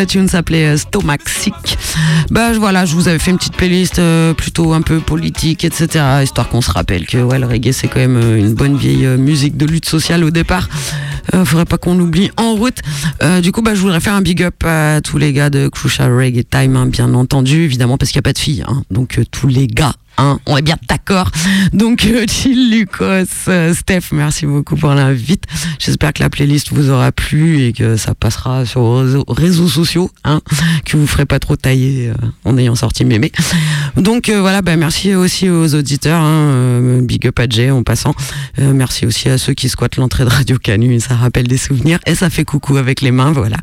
la tune s'appelait euh, Sick. Bah voilà, je vous avais fait une petite playlist euh, plutôt un peu politique, etc. Histoire qu'on se rappelle que ouais, le reggae c'est quand même euh, une bonne vieille musique de lutte sociale au départ. Faudrait pas qu'on l'oublie en route. Euh, du coup, bah, je voudrais faire un big up à tous les gars de Crucial Reggae Time, hein, bien entendu, évidemment, parce qu'il n'y a pas de filles. hein. donc euh, tous les gars hein, on est bien d'accord. Donc, euh, Chill Lucas, euh, Steph, merci beaucoup pour l'invite. J'espère que la playlist vous aura plu et que ça passera sur vos réseaux, sociaux, hein, que vous ferez pas trop tailler en ayant sorti mémé. Donc voilà, bah, merci aussi aux auditeurs, hein, big up à Jay en passant. Merci aussi à ceux qui squattent l'entrée de Radio Canu, ça rappelle des souvenirs et ça fait coucou avec les mains, voilà.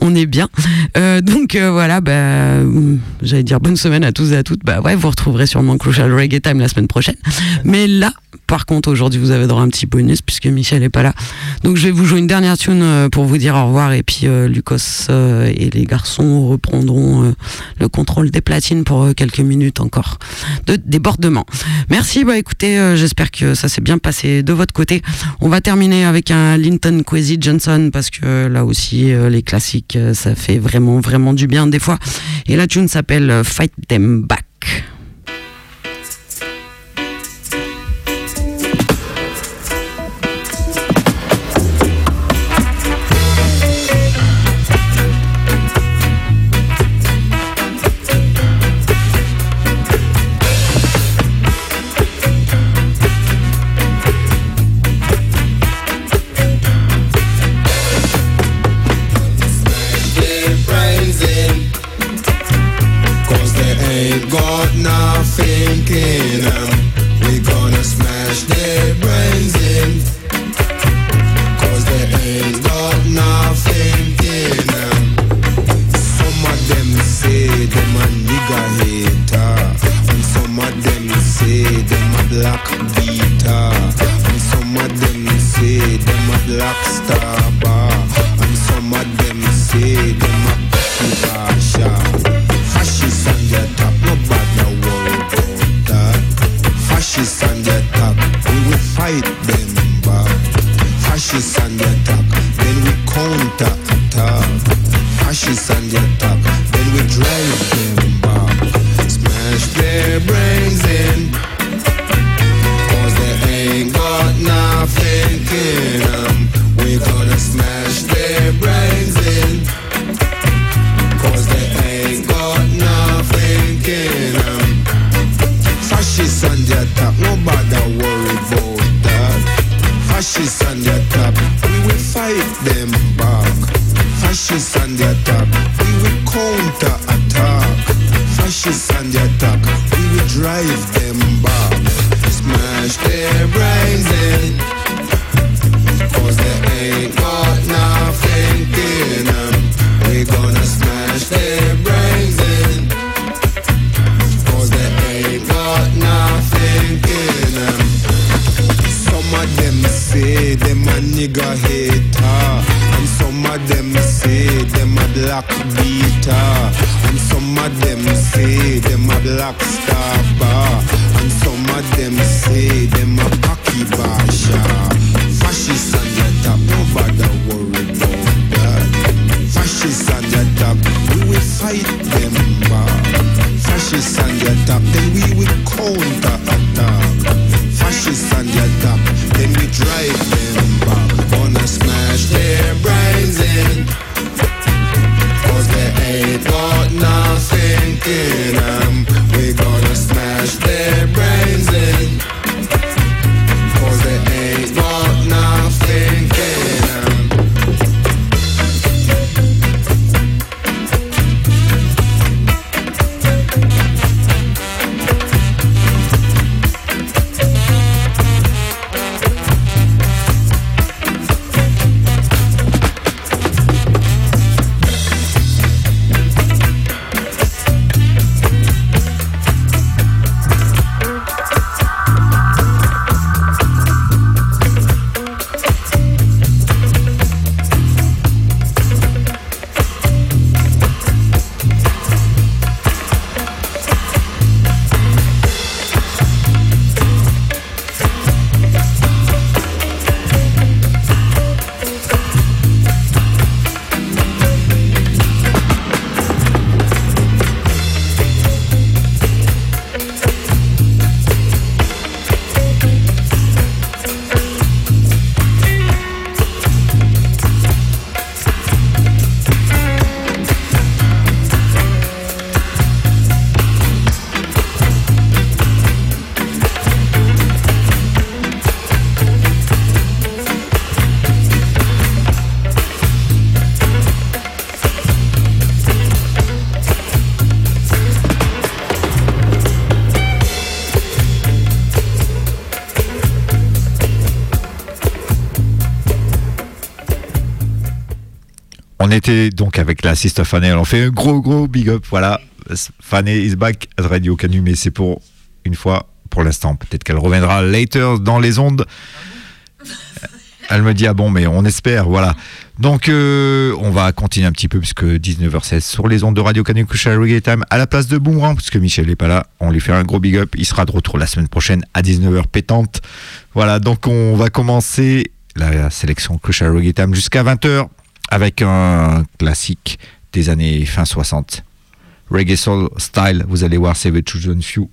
On est bien. Euh, donc euh, voilà, bah, j'allais dire bonne semaine à tous et à toutes. Bah ouais, vous retrouverez sûrement Crucial Reggae Time la semaine prochaine. Mais là, par contre, aujourd'hui, vous avez droit à un petit bonus puisque Michel est pas là. Donc je vais vous jouer une dernière tune euh, pour vous dire au revoir et puis euh, Lucas euh, et les garçons reprendront le contrôle des platines pour quelques minutes encore de débordement. Merci, bah écoutez, j'espère que ça s'est bien passé de votre côté. On va terminer avec un Linton Kwesi Johnson parce que là aussi les classiques ça fait vraiment vraiment du bien des fois. Et la tune s'appelle Fight Them Back. Fight them back. Fascists on their top, then we counter attack. Fascists on their top, donc avec l'assiste Fanny. On fait un gros, gros big up. Voilà, Fanny is back à Radio Canu, mais c'est pour une fois, pour l'instant. Peut-être qu'elle reviendra later dans les ondes. Elle me dit, ah bon, mais on espère, voilà. Donc, euh, on va continuer un petit peu, puisque 19h16 sur les ondes de Radio Canu Reggae Time, à la place de Boomerang, puisque Michel n'est pas là, on lui fait un gros big up. Il sera de retour la semaine prochaine à 19h pétante. Voilà, donc on va commencer la sélection Crucial Reggae Time jusqu'à 20h avec un classique des années fin 60. Reggae Soul Style, vous allez voir, c'est The Children Few.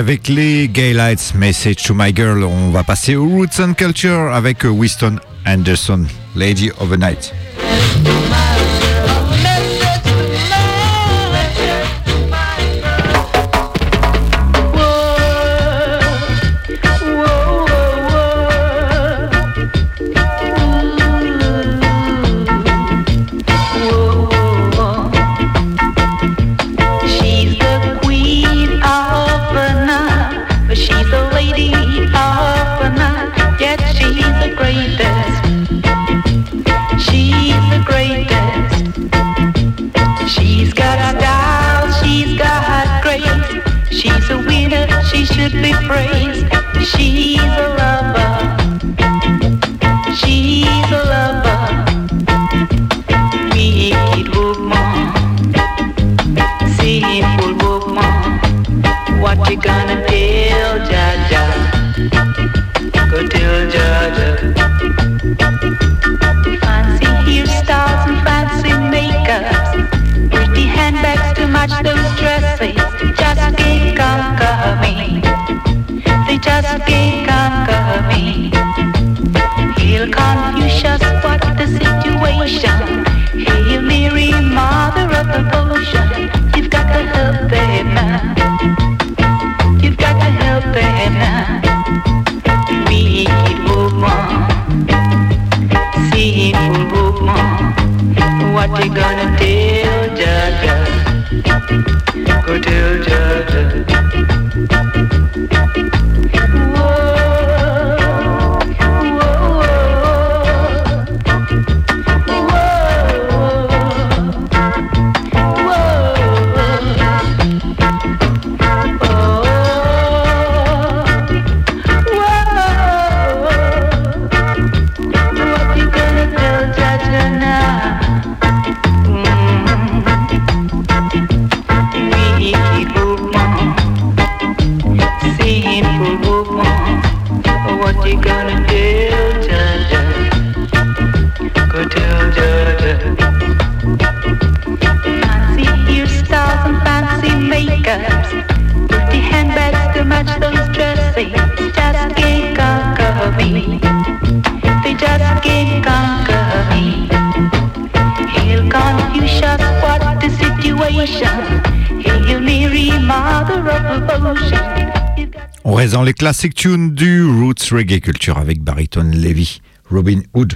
avec les Gay Lights Message to My Girl. On va passer au Roots and Culture avec Winston Anderson, Lady of the Night. On reste dans les classiques tunes du Roots Reggae Culture avec Bariton Levy, Robin Hood.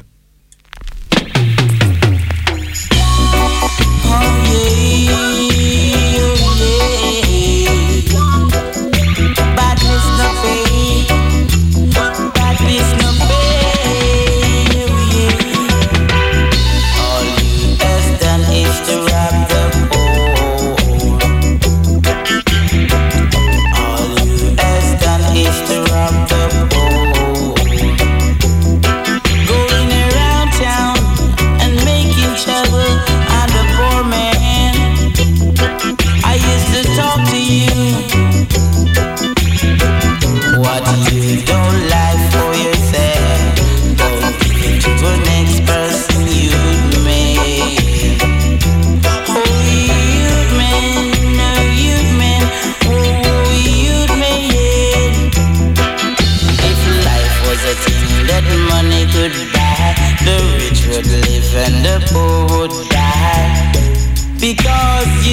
because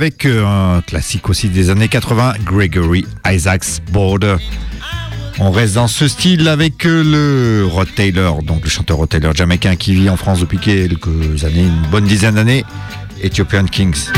avec euh, un classique aussi des années 80, Gregory Isaacs Border. On reste dans ce style avec euh, le Rod Taylor, donc le chanteur Rod Taylor jamaïcain qui vit en France depuis quelques années, une bonne dizaine d'années, Ethiopian Kings.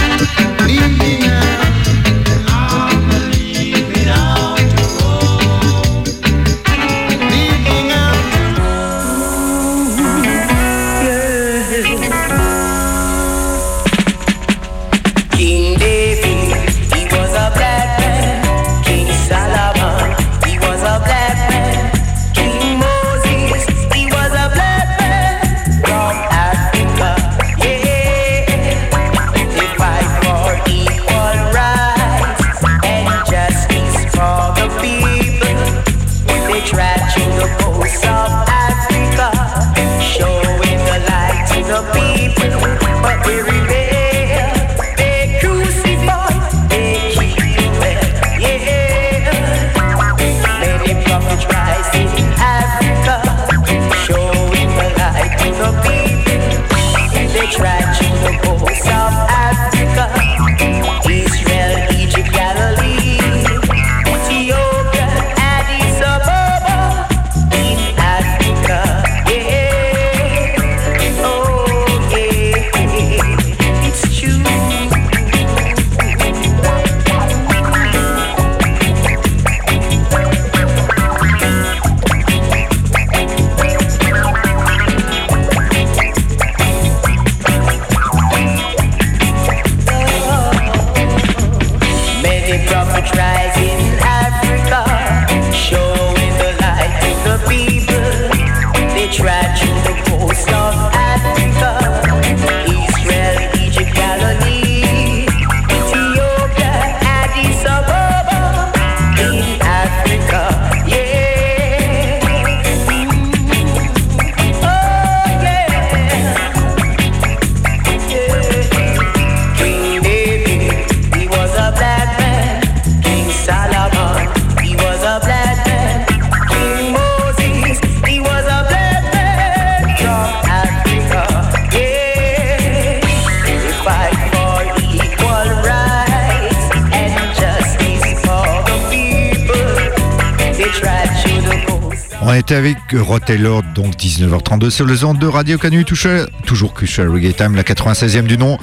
On était avec Rotel donc 19h32 sur le zone de Radio Canu, Toucheur, toujours Cuchel Reggae Time, la 96e du nom.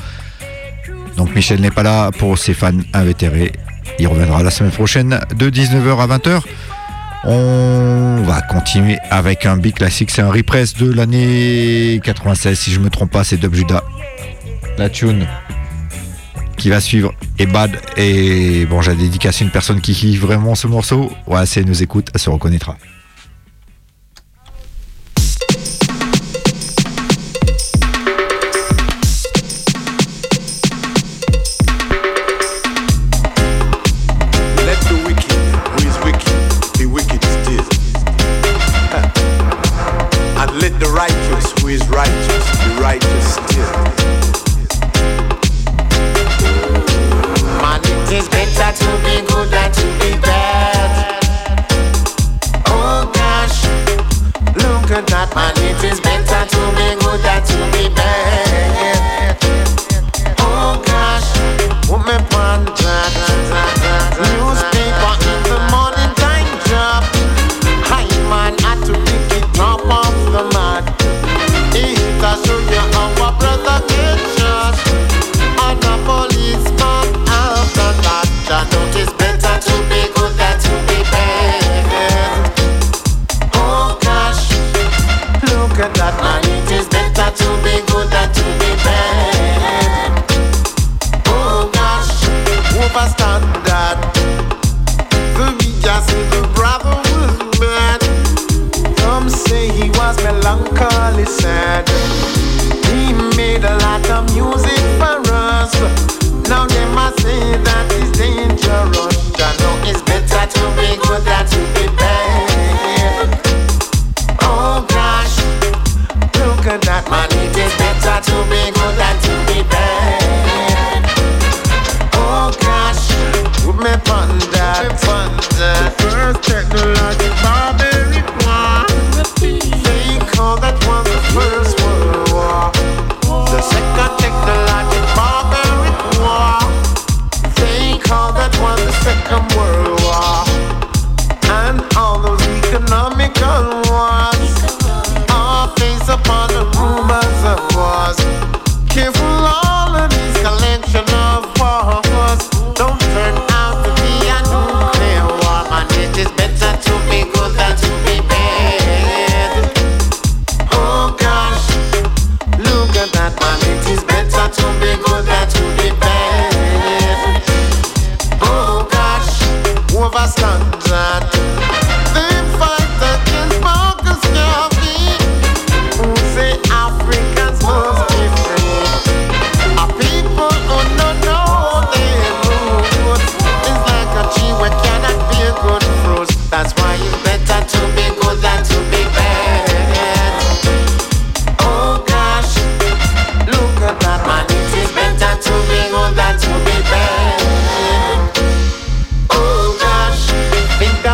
Donc Michel n'est pas là pour ses fans invétérés. Il reviendra la semaine prochaine de 19h à 20h. On va continuer avec un big classique, c'est un repress de l'année 96 si je me trompe pas, c'est Dub Judas. La tune qui va suivre est bad et bon j'ai dédicacé une personne qui kiffe vraiment ce morceau. Ouais, si elle nous écoute, elle se reconnaîtra.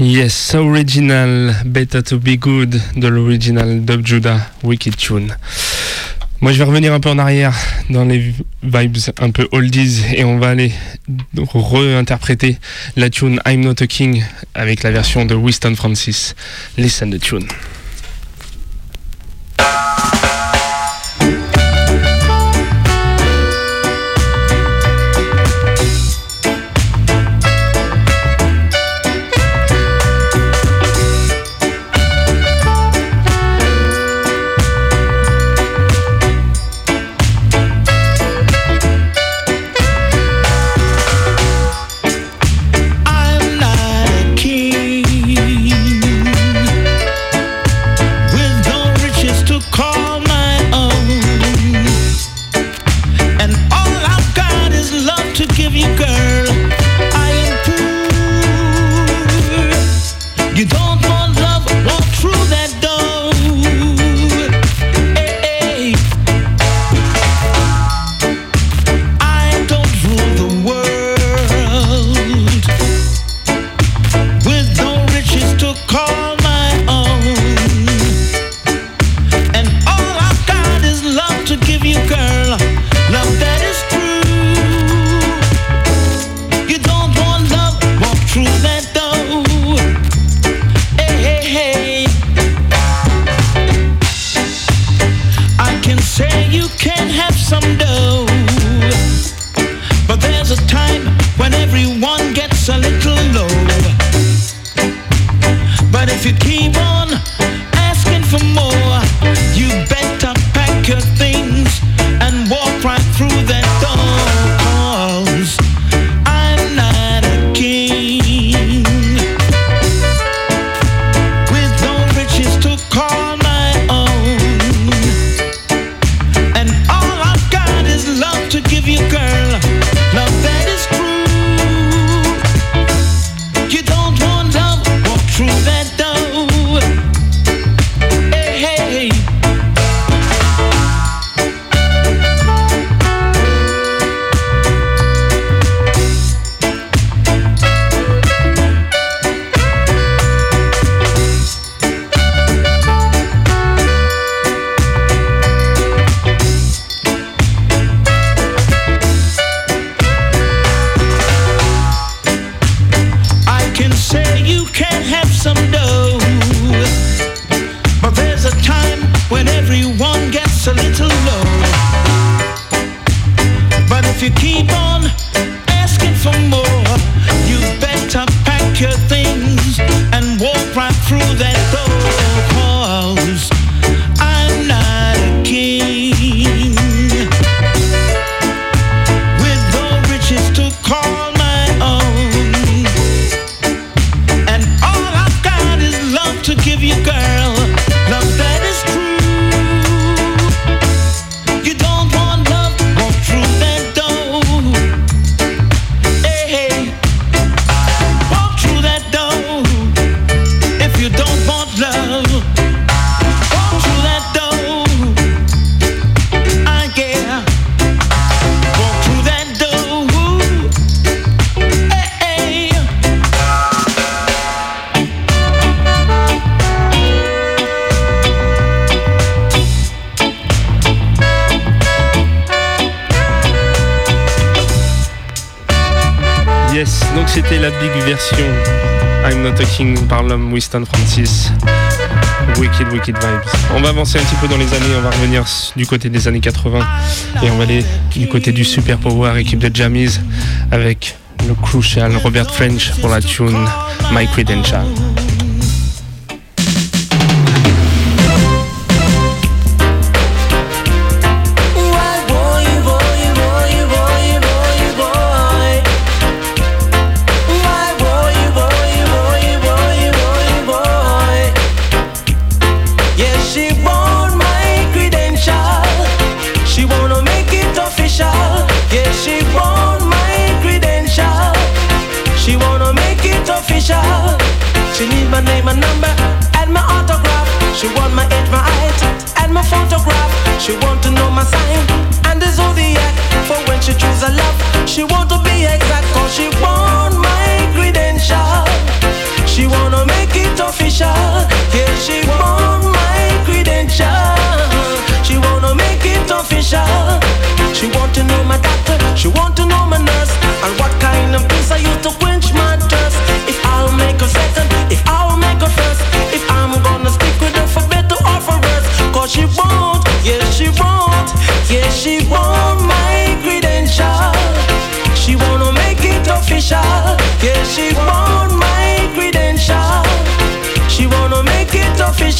Yes, original, better to be good de l'original Dub Judah, Wicked Tune. Moi, je vais revenir un peu en arrière dans les vibes un peu oldies et on va aller réinterpréter la tune I'm Not a King avec la version de Winston Francis. Listen scènes de tune. through that door. version I'm Not Talking par l'homme Winston Francis. Wicked, wicked vibes. On va avancer un petit peu dans les années, on va revenir du côté des années 80 et on va aller du côté du Super Power, équipe de Jammies, avec le crucial Robert French pour la tune My Credential.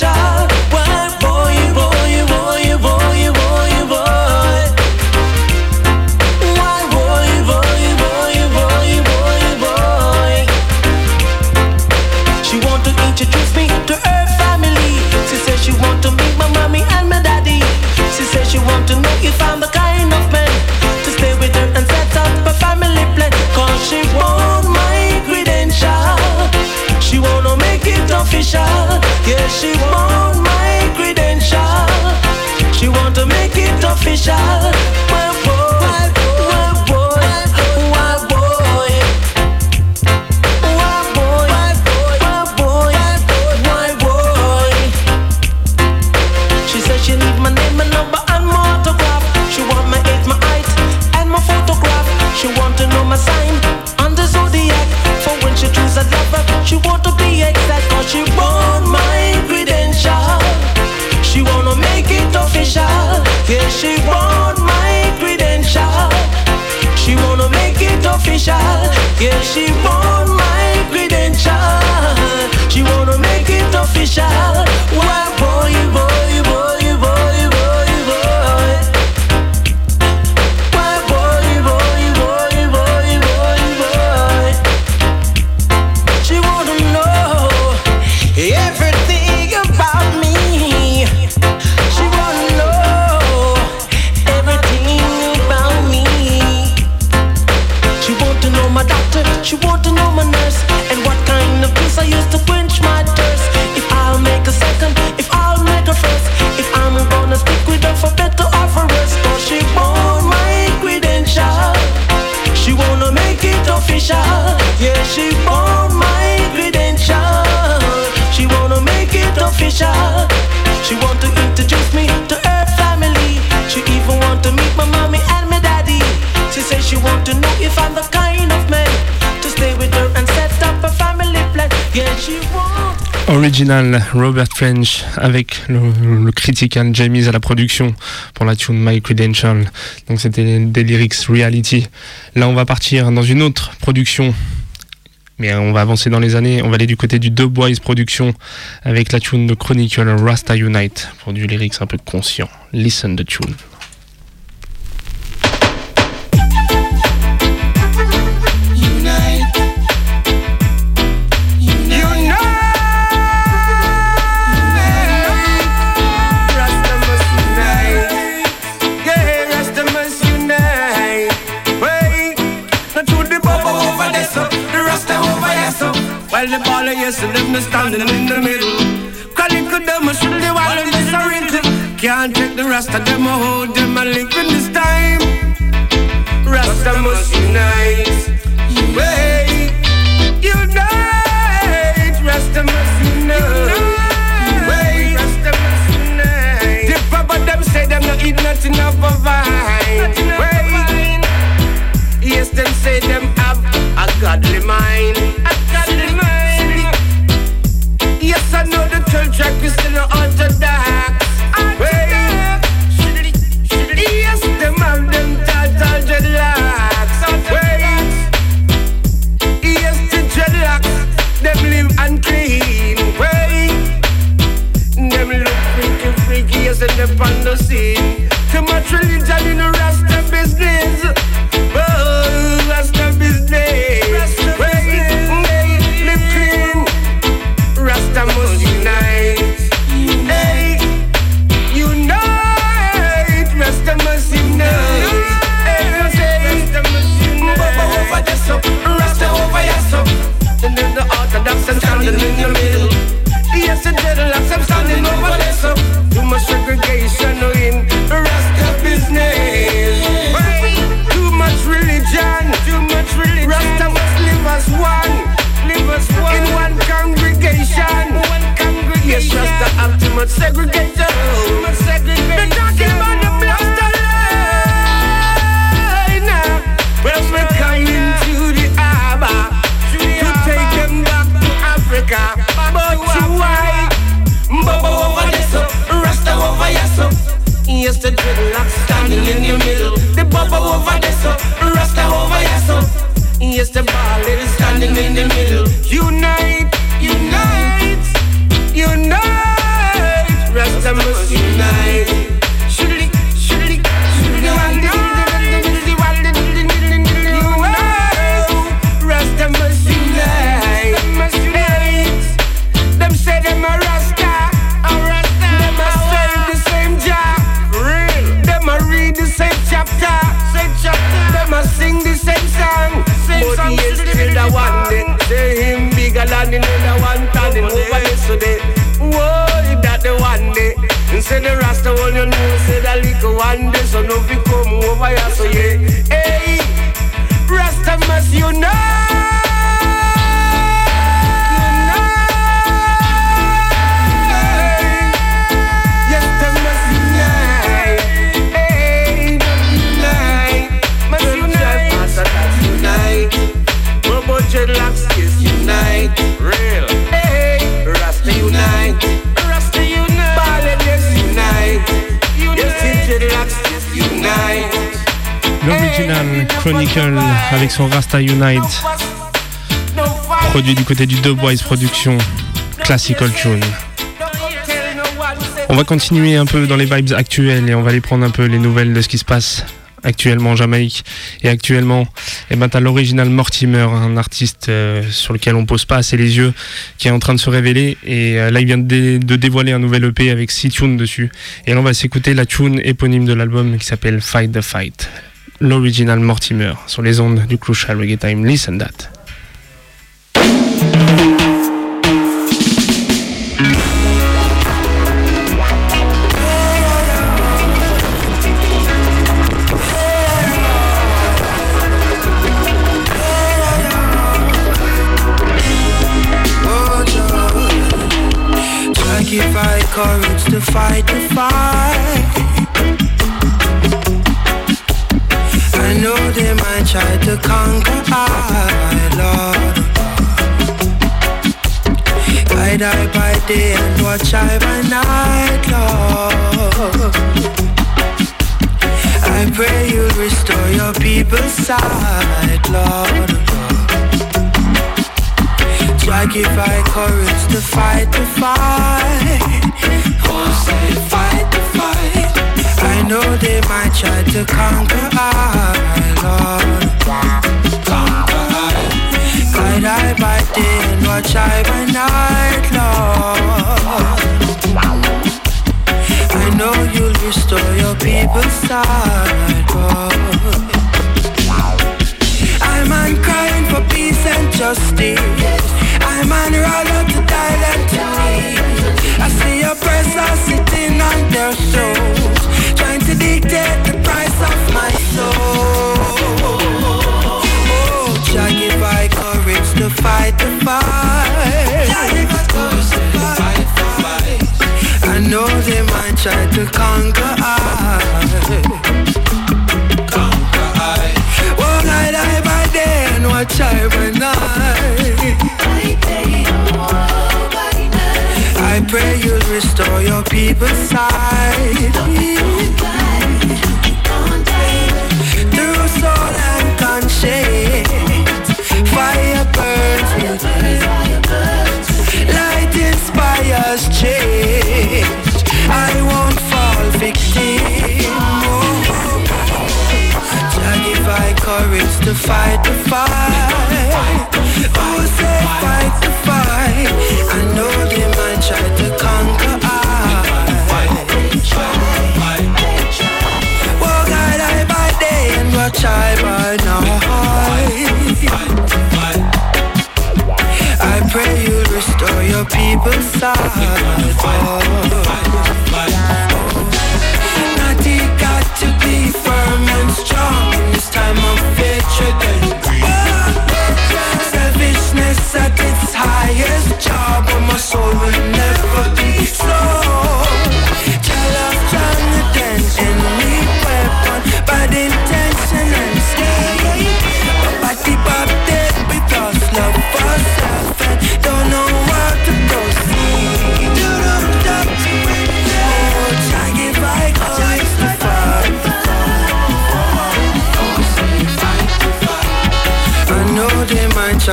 child official Original Robert French avec le, critical Jamies à la production pour la tune My Credential. Donc c'était des lyrics reality. Là on va partir dans une autre production. Mais on va avancer dans les années, on va aller du côté du Dubwise Production avec la tune de Chronicle Rasta Unite pour du lyrics un peu conscient. Listen the tune. The ball of yes, them no standing in the middle. Chronicle them a should the wall of this a wrinkle. Can't take the Rasta, them a hold them a link in this time. Rasta must unite. Wait, unite. Rasta must unite. Papa them say them no eat nothing of a vine. Wait, yes them say them have a godly mind. A godly mind. Yes I know the church track is still no orthodox. Wait, yes them have them total dreadlocks. Wait. Yes, the dreadlocks, them live unclean. Wait, them look freaky, freaky, yes, and they on the scene. Too much religion in the Rasta business. And standing in the middle. Yes, the dreadlocks, I'm standing over there, so. Too much segregation in Rasta business. Too much religion, too much religion. Rasta must live as one, live as one in one congregation. One congregation. Yes, Rasta have too much segregation. Yes, the dreadlocks standing in the middle. The bubba over there, so Rasta over here, so. Yes, the ball is standing in the middle. Unite, avec son Rasta Unite, produit du côté du Dubwise Production, Classical Tune. On va continuer un peu dans les vibes actuelles et on va aller prendre un peu les nouvelles de ce qui se passe actuellement en Jamaïque. Et actuellement, eh ben, t'as l'original Mortimer, un artiste euh, sur lequel on pose pas assez les yeux, qui est en train de se révéler. Et euh, là, il vient de, dé- de dévoiler un nouvel EP avec 6 tunes dessus. Et là, on va s'écouter la tune éponyme de l'album qui s'appelle Fight the Fight l'original Mortimer sur les ondes du Crucial Reggae Time. Listen that. Try to conquer I, Lord. Guide I by day and watch I by night, Lord. I pray you'll restore your people's sight, Lord. Try give I courage to fight the fight. Oh, say fight the fight. Know they might try to conquer I, Lord. Conquer I. Guide I by day and watch I by night, Lord. I know you'll restore your people's sight, Lord. I'm crying for peace and justice. I'm roll up to Thailand to me. I see your oppressors sitting on their souls, trying to dictate the price of my soul. Oh, Jah give I courage to fight the fight. The. I know they might try to conquer I. Conquer I. Night I by day and watch I by night. Pray you'll restore your people's sight. Through soul and conscience, fire burns. Light inspires change. I won't fall victim. Jah give I courage to fight the fight. Oh, say fight the fight. people sad.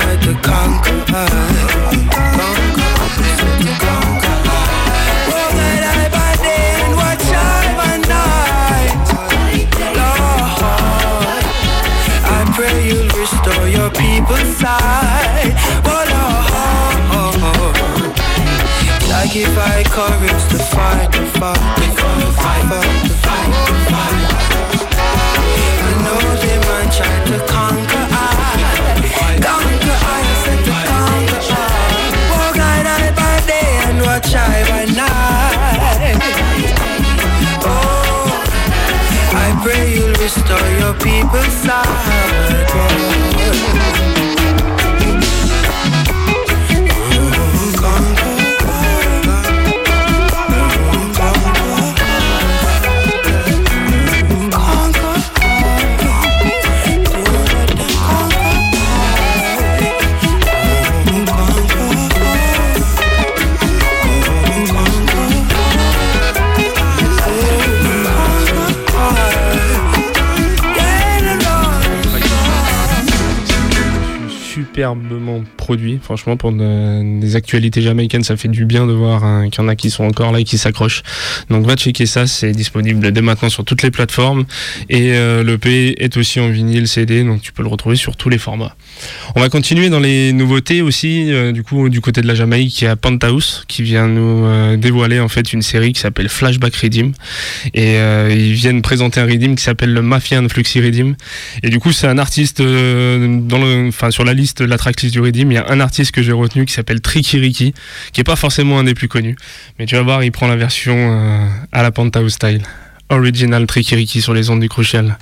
To conquer us. Conquer, Oh, God, I day and night. Lord, I pray you'll restore your people's sight. Oh, Lord, I give I courage to fight, to fight, to fight, to fight, Restore your people's heart. Franchement, pour de- des actualités jamaïcaines, ça fait du bien de voir hein, qu'il y en a qui sont encore là et qui s'accrochent. Donc va checker ça, c'est disponible dès maintenant sur toutes les plateformes. Et euh, l'EP est aussi en vinyle CD, donc tu peux le retrouver sur tous les formats. On va continuer dans les nouveautés aussi, euh, du coup, du côté de la Jamaïque, il y a Penthouse qui vient nous euh, dévoiler en fait une série qui s'appelle Flashback Redeem. Et euh, ils viennent présenter un Redeem qui s'appelle le Mafian Fluxy Redeem. Et du coup, c'est un artiste dans le, sur la liste, la tracklist du Redeem, un artiste que j'ai retenu qui s'appelle Trikiriki, qui est pas forcément un des plus connus, mais tu vas voir, il prend la version à la Penthouse style. Original Trikiriki sur les ondes du Crucial.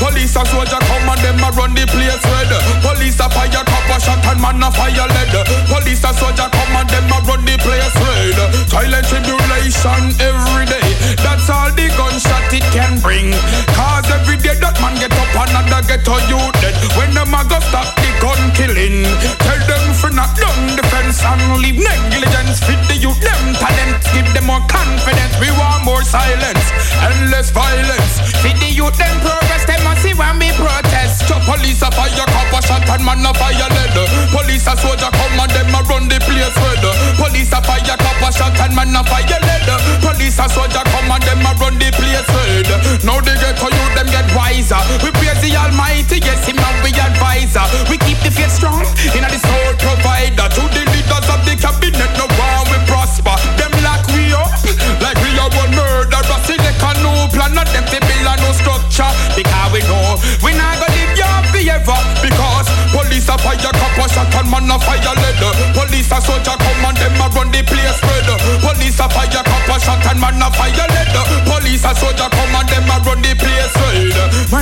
Police and soldier come and them a run the place red. Police a fire copper shot and man a fire lead. Police and soldier come and them a run the place red. Silent tribulation every day. That's all the gunshot it can bring. Cause every day that man get up another get a youth dead. When them a go stop the gun killing. Tell them for not done defense and leave negligence. Fit the youth them talent. Give them more confidence. We want more silence and less violence. Fit the youth them progress. Them must see when we protest.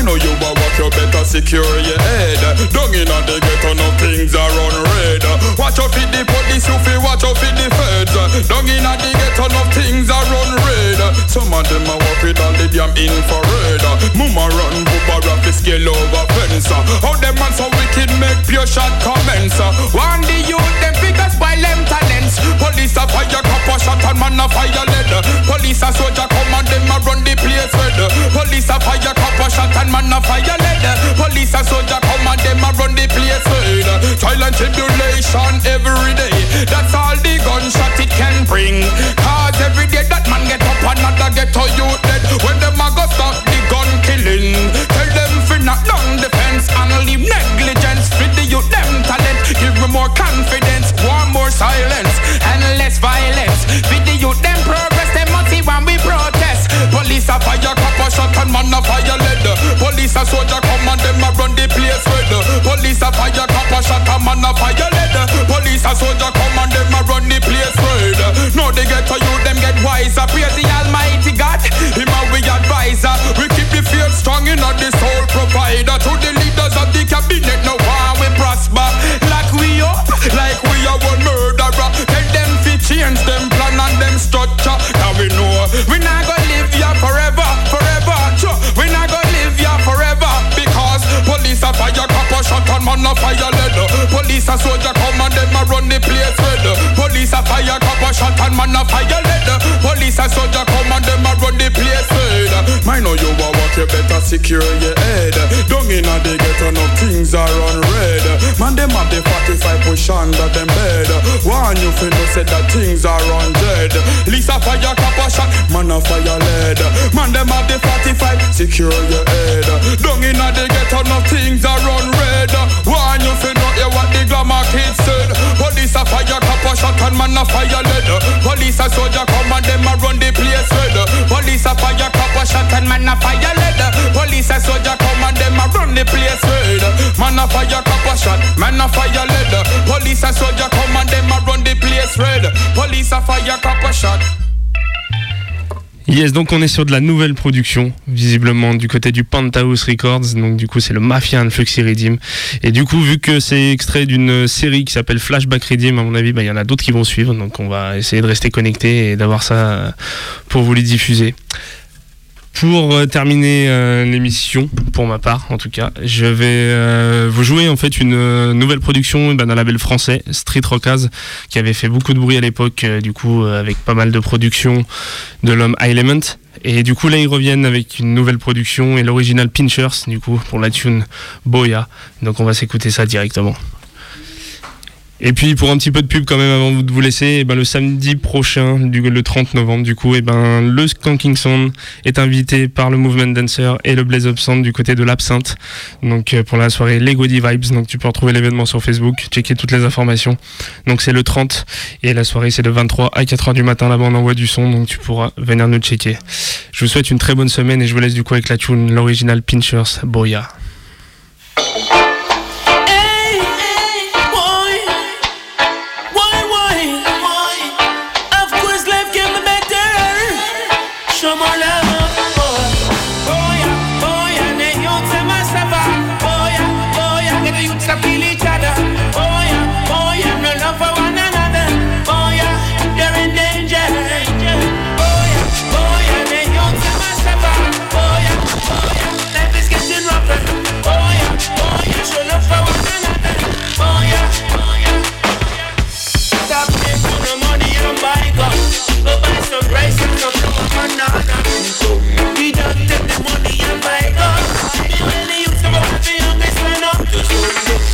Know you a work, you better secure your head. Down in the ghetto, no things are on red. Watch out for the police, you feel watch out for the feds. Down in the ghetto, no things are on red. Some of them a work with all the damn infrared. Mama run, booba rap, scale over fence. How them man so wicked make pure shot comments. Uh. One the youth, them figures by them talents. Police a fire, cop a shot and man a fire lead. Police a soldier come and them a run the place red. Police a fire, cop a shot and man a fire lead. Police a soldier come and them a run the place red. Silent tribulation every day. That's all the gunshot it can bring. Cause every day that man get another get to you dead. When them a go stop the gun killing. Tell them for not down defense and leave negligence. Fit the youth them talent. Give me more confidence. Want more silence and less violence. Fit the youth them progress. Them must see when we protest. Police a fire, cop a shot and man a fire lead. Police a soldier come and them a run the place red. Police a fire, cop a shot and man a fire lead. Police a soldier come and them a run the place red. Now they get to you, them get wiser. Praise the Almighty God, him a we advisor. We keep the faith strong in the soul provider. To the leaders of the cabinet, no one we prosper. Like we up, like we are one murderer. Fire, cop a shot and man a fire lead. Police a soldier come and them a run the place red. Police a fire, cop a shot and man a fire lead. Police a soldier come and them a run the place. Mind know you a work, you better secure your head. Down in a the ghetto, no things are on red. Man them have the 45 push under them bed. One you feel no said that things are on dead. Lisa fire, cop a shot, man a fire lead. Man them have the 45, secure your head. Down in a the ghetto, no things are on red. One you feel no hear what the glamour kids said. Police a fire, cop a shot and man a fire lead. Police a soldier come and them a run the place red. Police a fire, cop a shot and man a fire lead. Police a soldier come and them a run the place red. Man a fire, cop a shot, man a fire lead. Police a soldier come and them a run the place red. Police a fire, cop a shot. Yes, donc on est sur de la nouvelle production, visiblement du côté du Penthouse Records. Donc du coup, c'est le Mafia and Fluxy Redeem. Et du coup, vu que c'est extrait d'une série qui s'appelle Flashback Redeem, à mon avis, bah, il y en a d'autres qui vont suivre. Donc on va essayer de rester connecté et d'avoir ça pour vous les diffuser. Pour euh, terminer euh, l'émission, pour ma part en tout cas, je vais euh, vous jouer en fait une nouvelle production bah, d'un label français, Street Rockaz, qui avait fait beaucoup de bruit à l'époque, du coup avec pas mal de productions de l'homme Element. Et du coup là ils reviennent avec une nouvelle production et l'original Pinchers du coup pour la tune Boya. Donc on va s'écouter ça directement. Et puis pour un petit peu de pub quand même avant de vous laisser, eh ben, le samedi prochain, du, le 30 novembre du coup, et ben, le Skanking Sound est invité par le Movement Dancer et le Blaze Up Sound du côté de l'Absinthe. Donc euh, pour la soirée Lego Vibes, donc tu peux retrouver l'événement sur Facebook, checker toutes les informations. Donc c'est le 30 et la soirée c'est de 23 à 4h du matin là-bas on envoie du son donc tu pourras venir nous checker. Je vous souhaite une très bonne semaine et je vous laisse du coup avec la tune, l'original Pinchers Boya.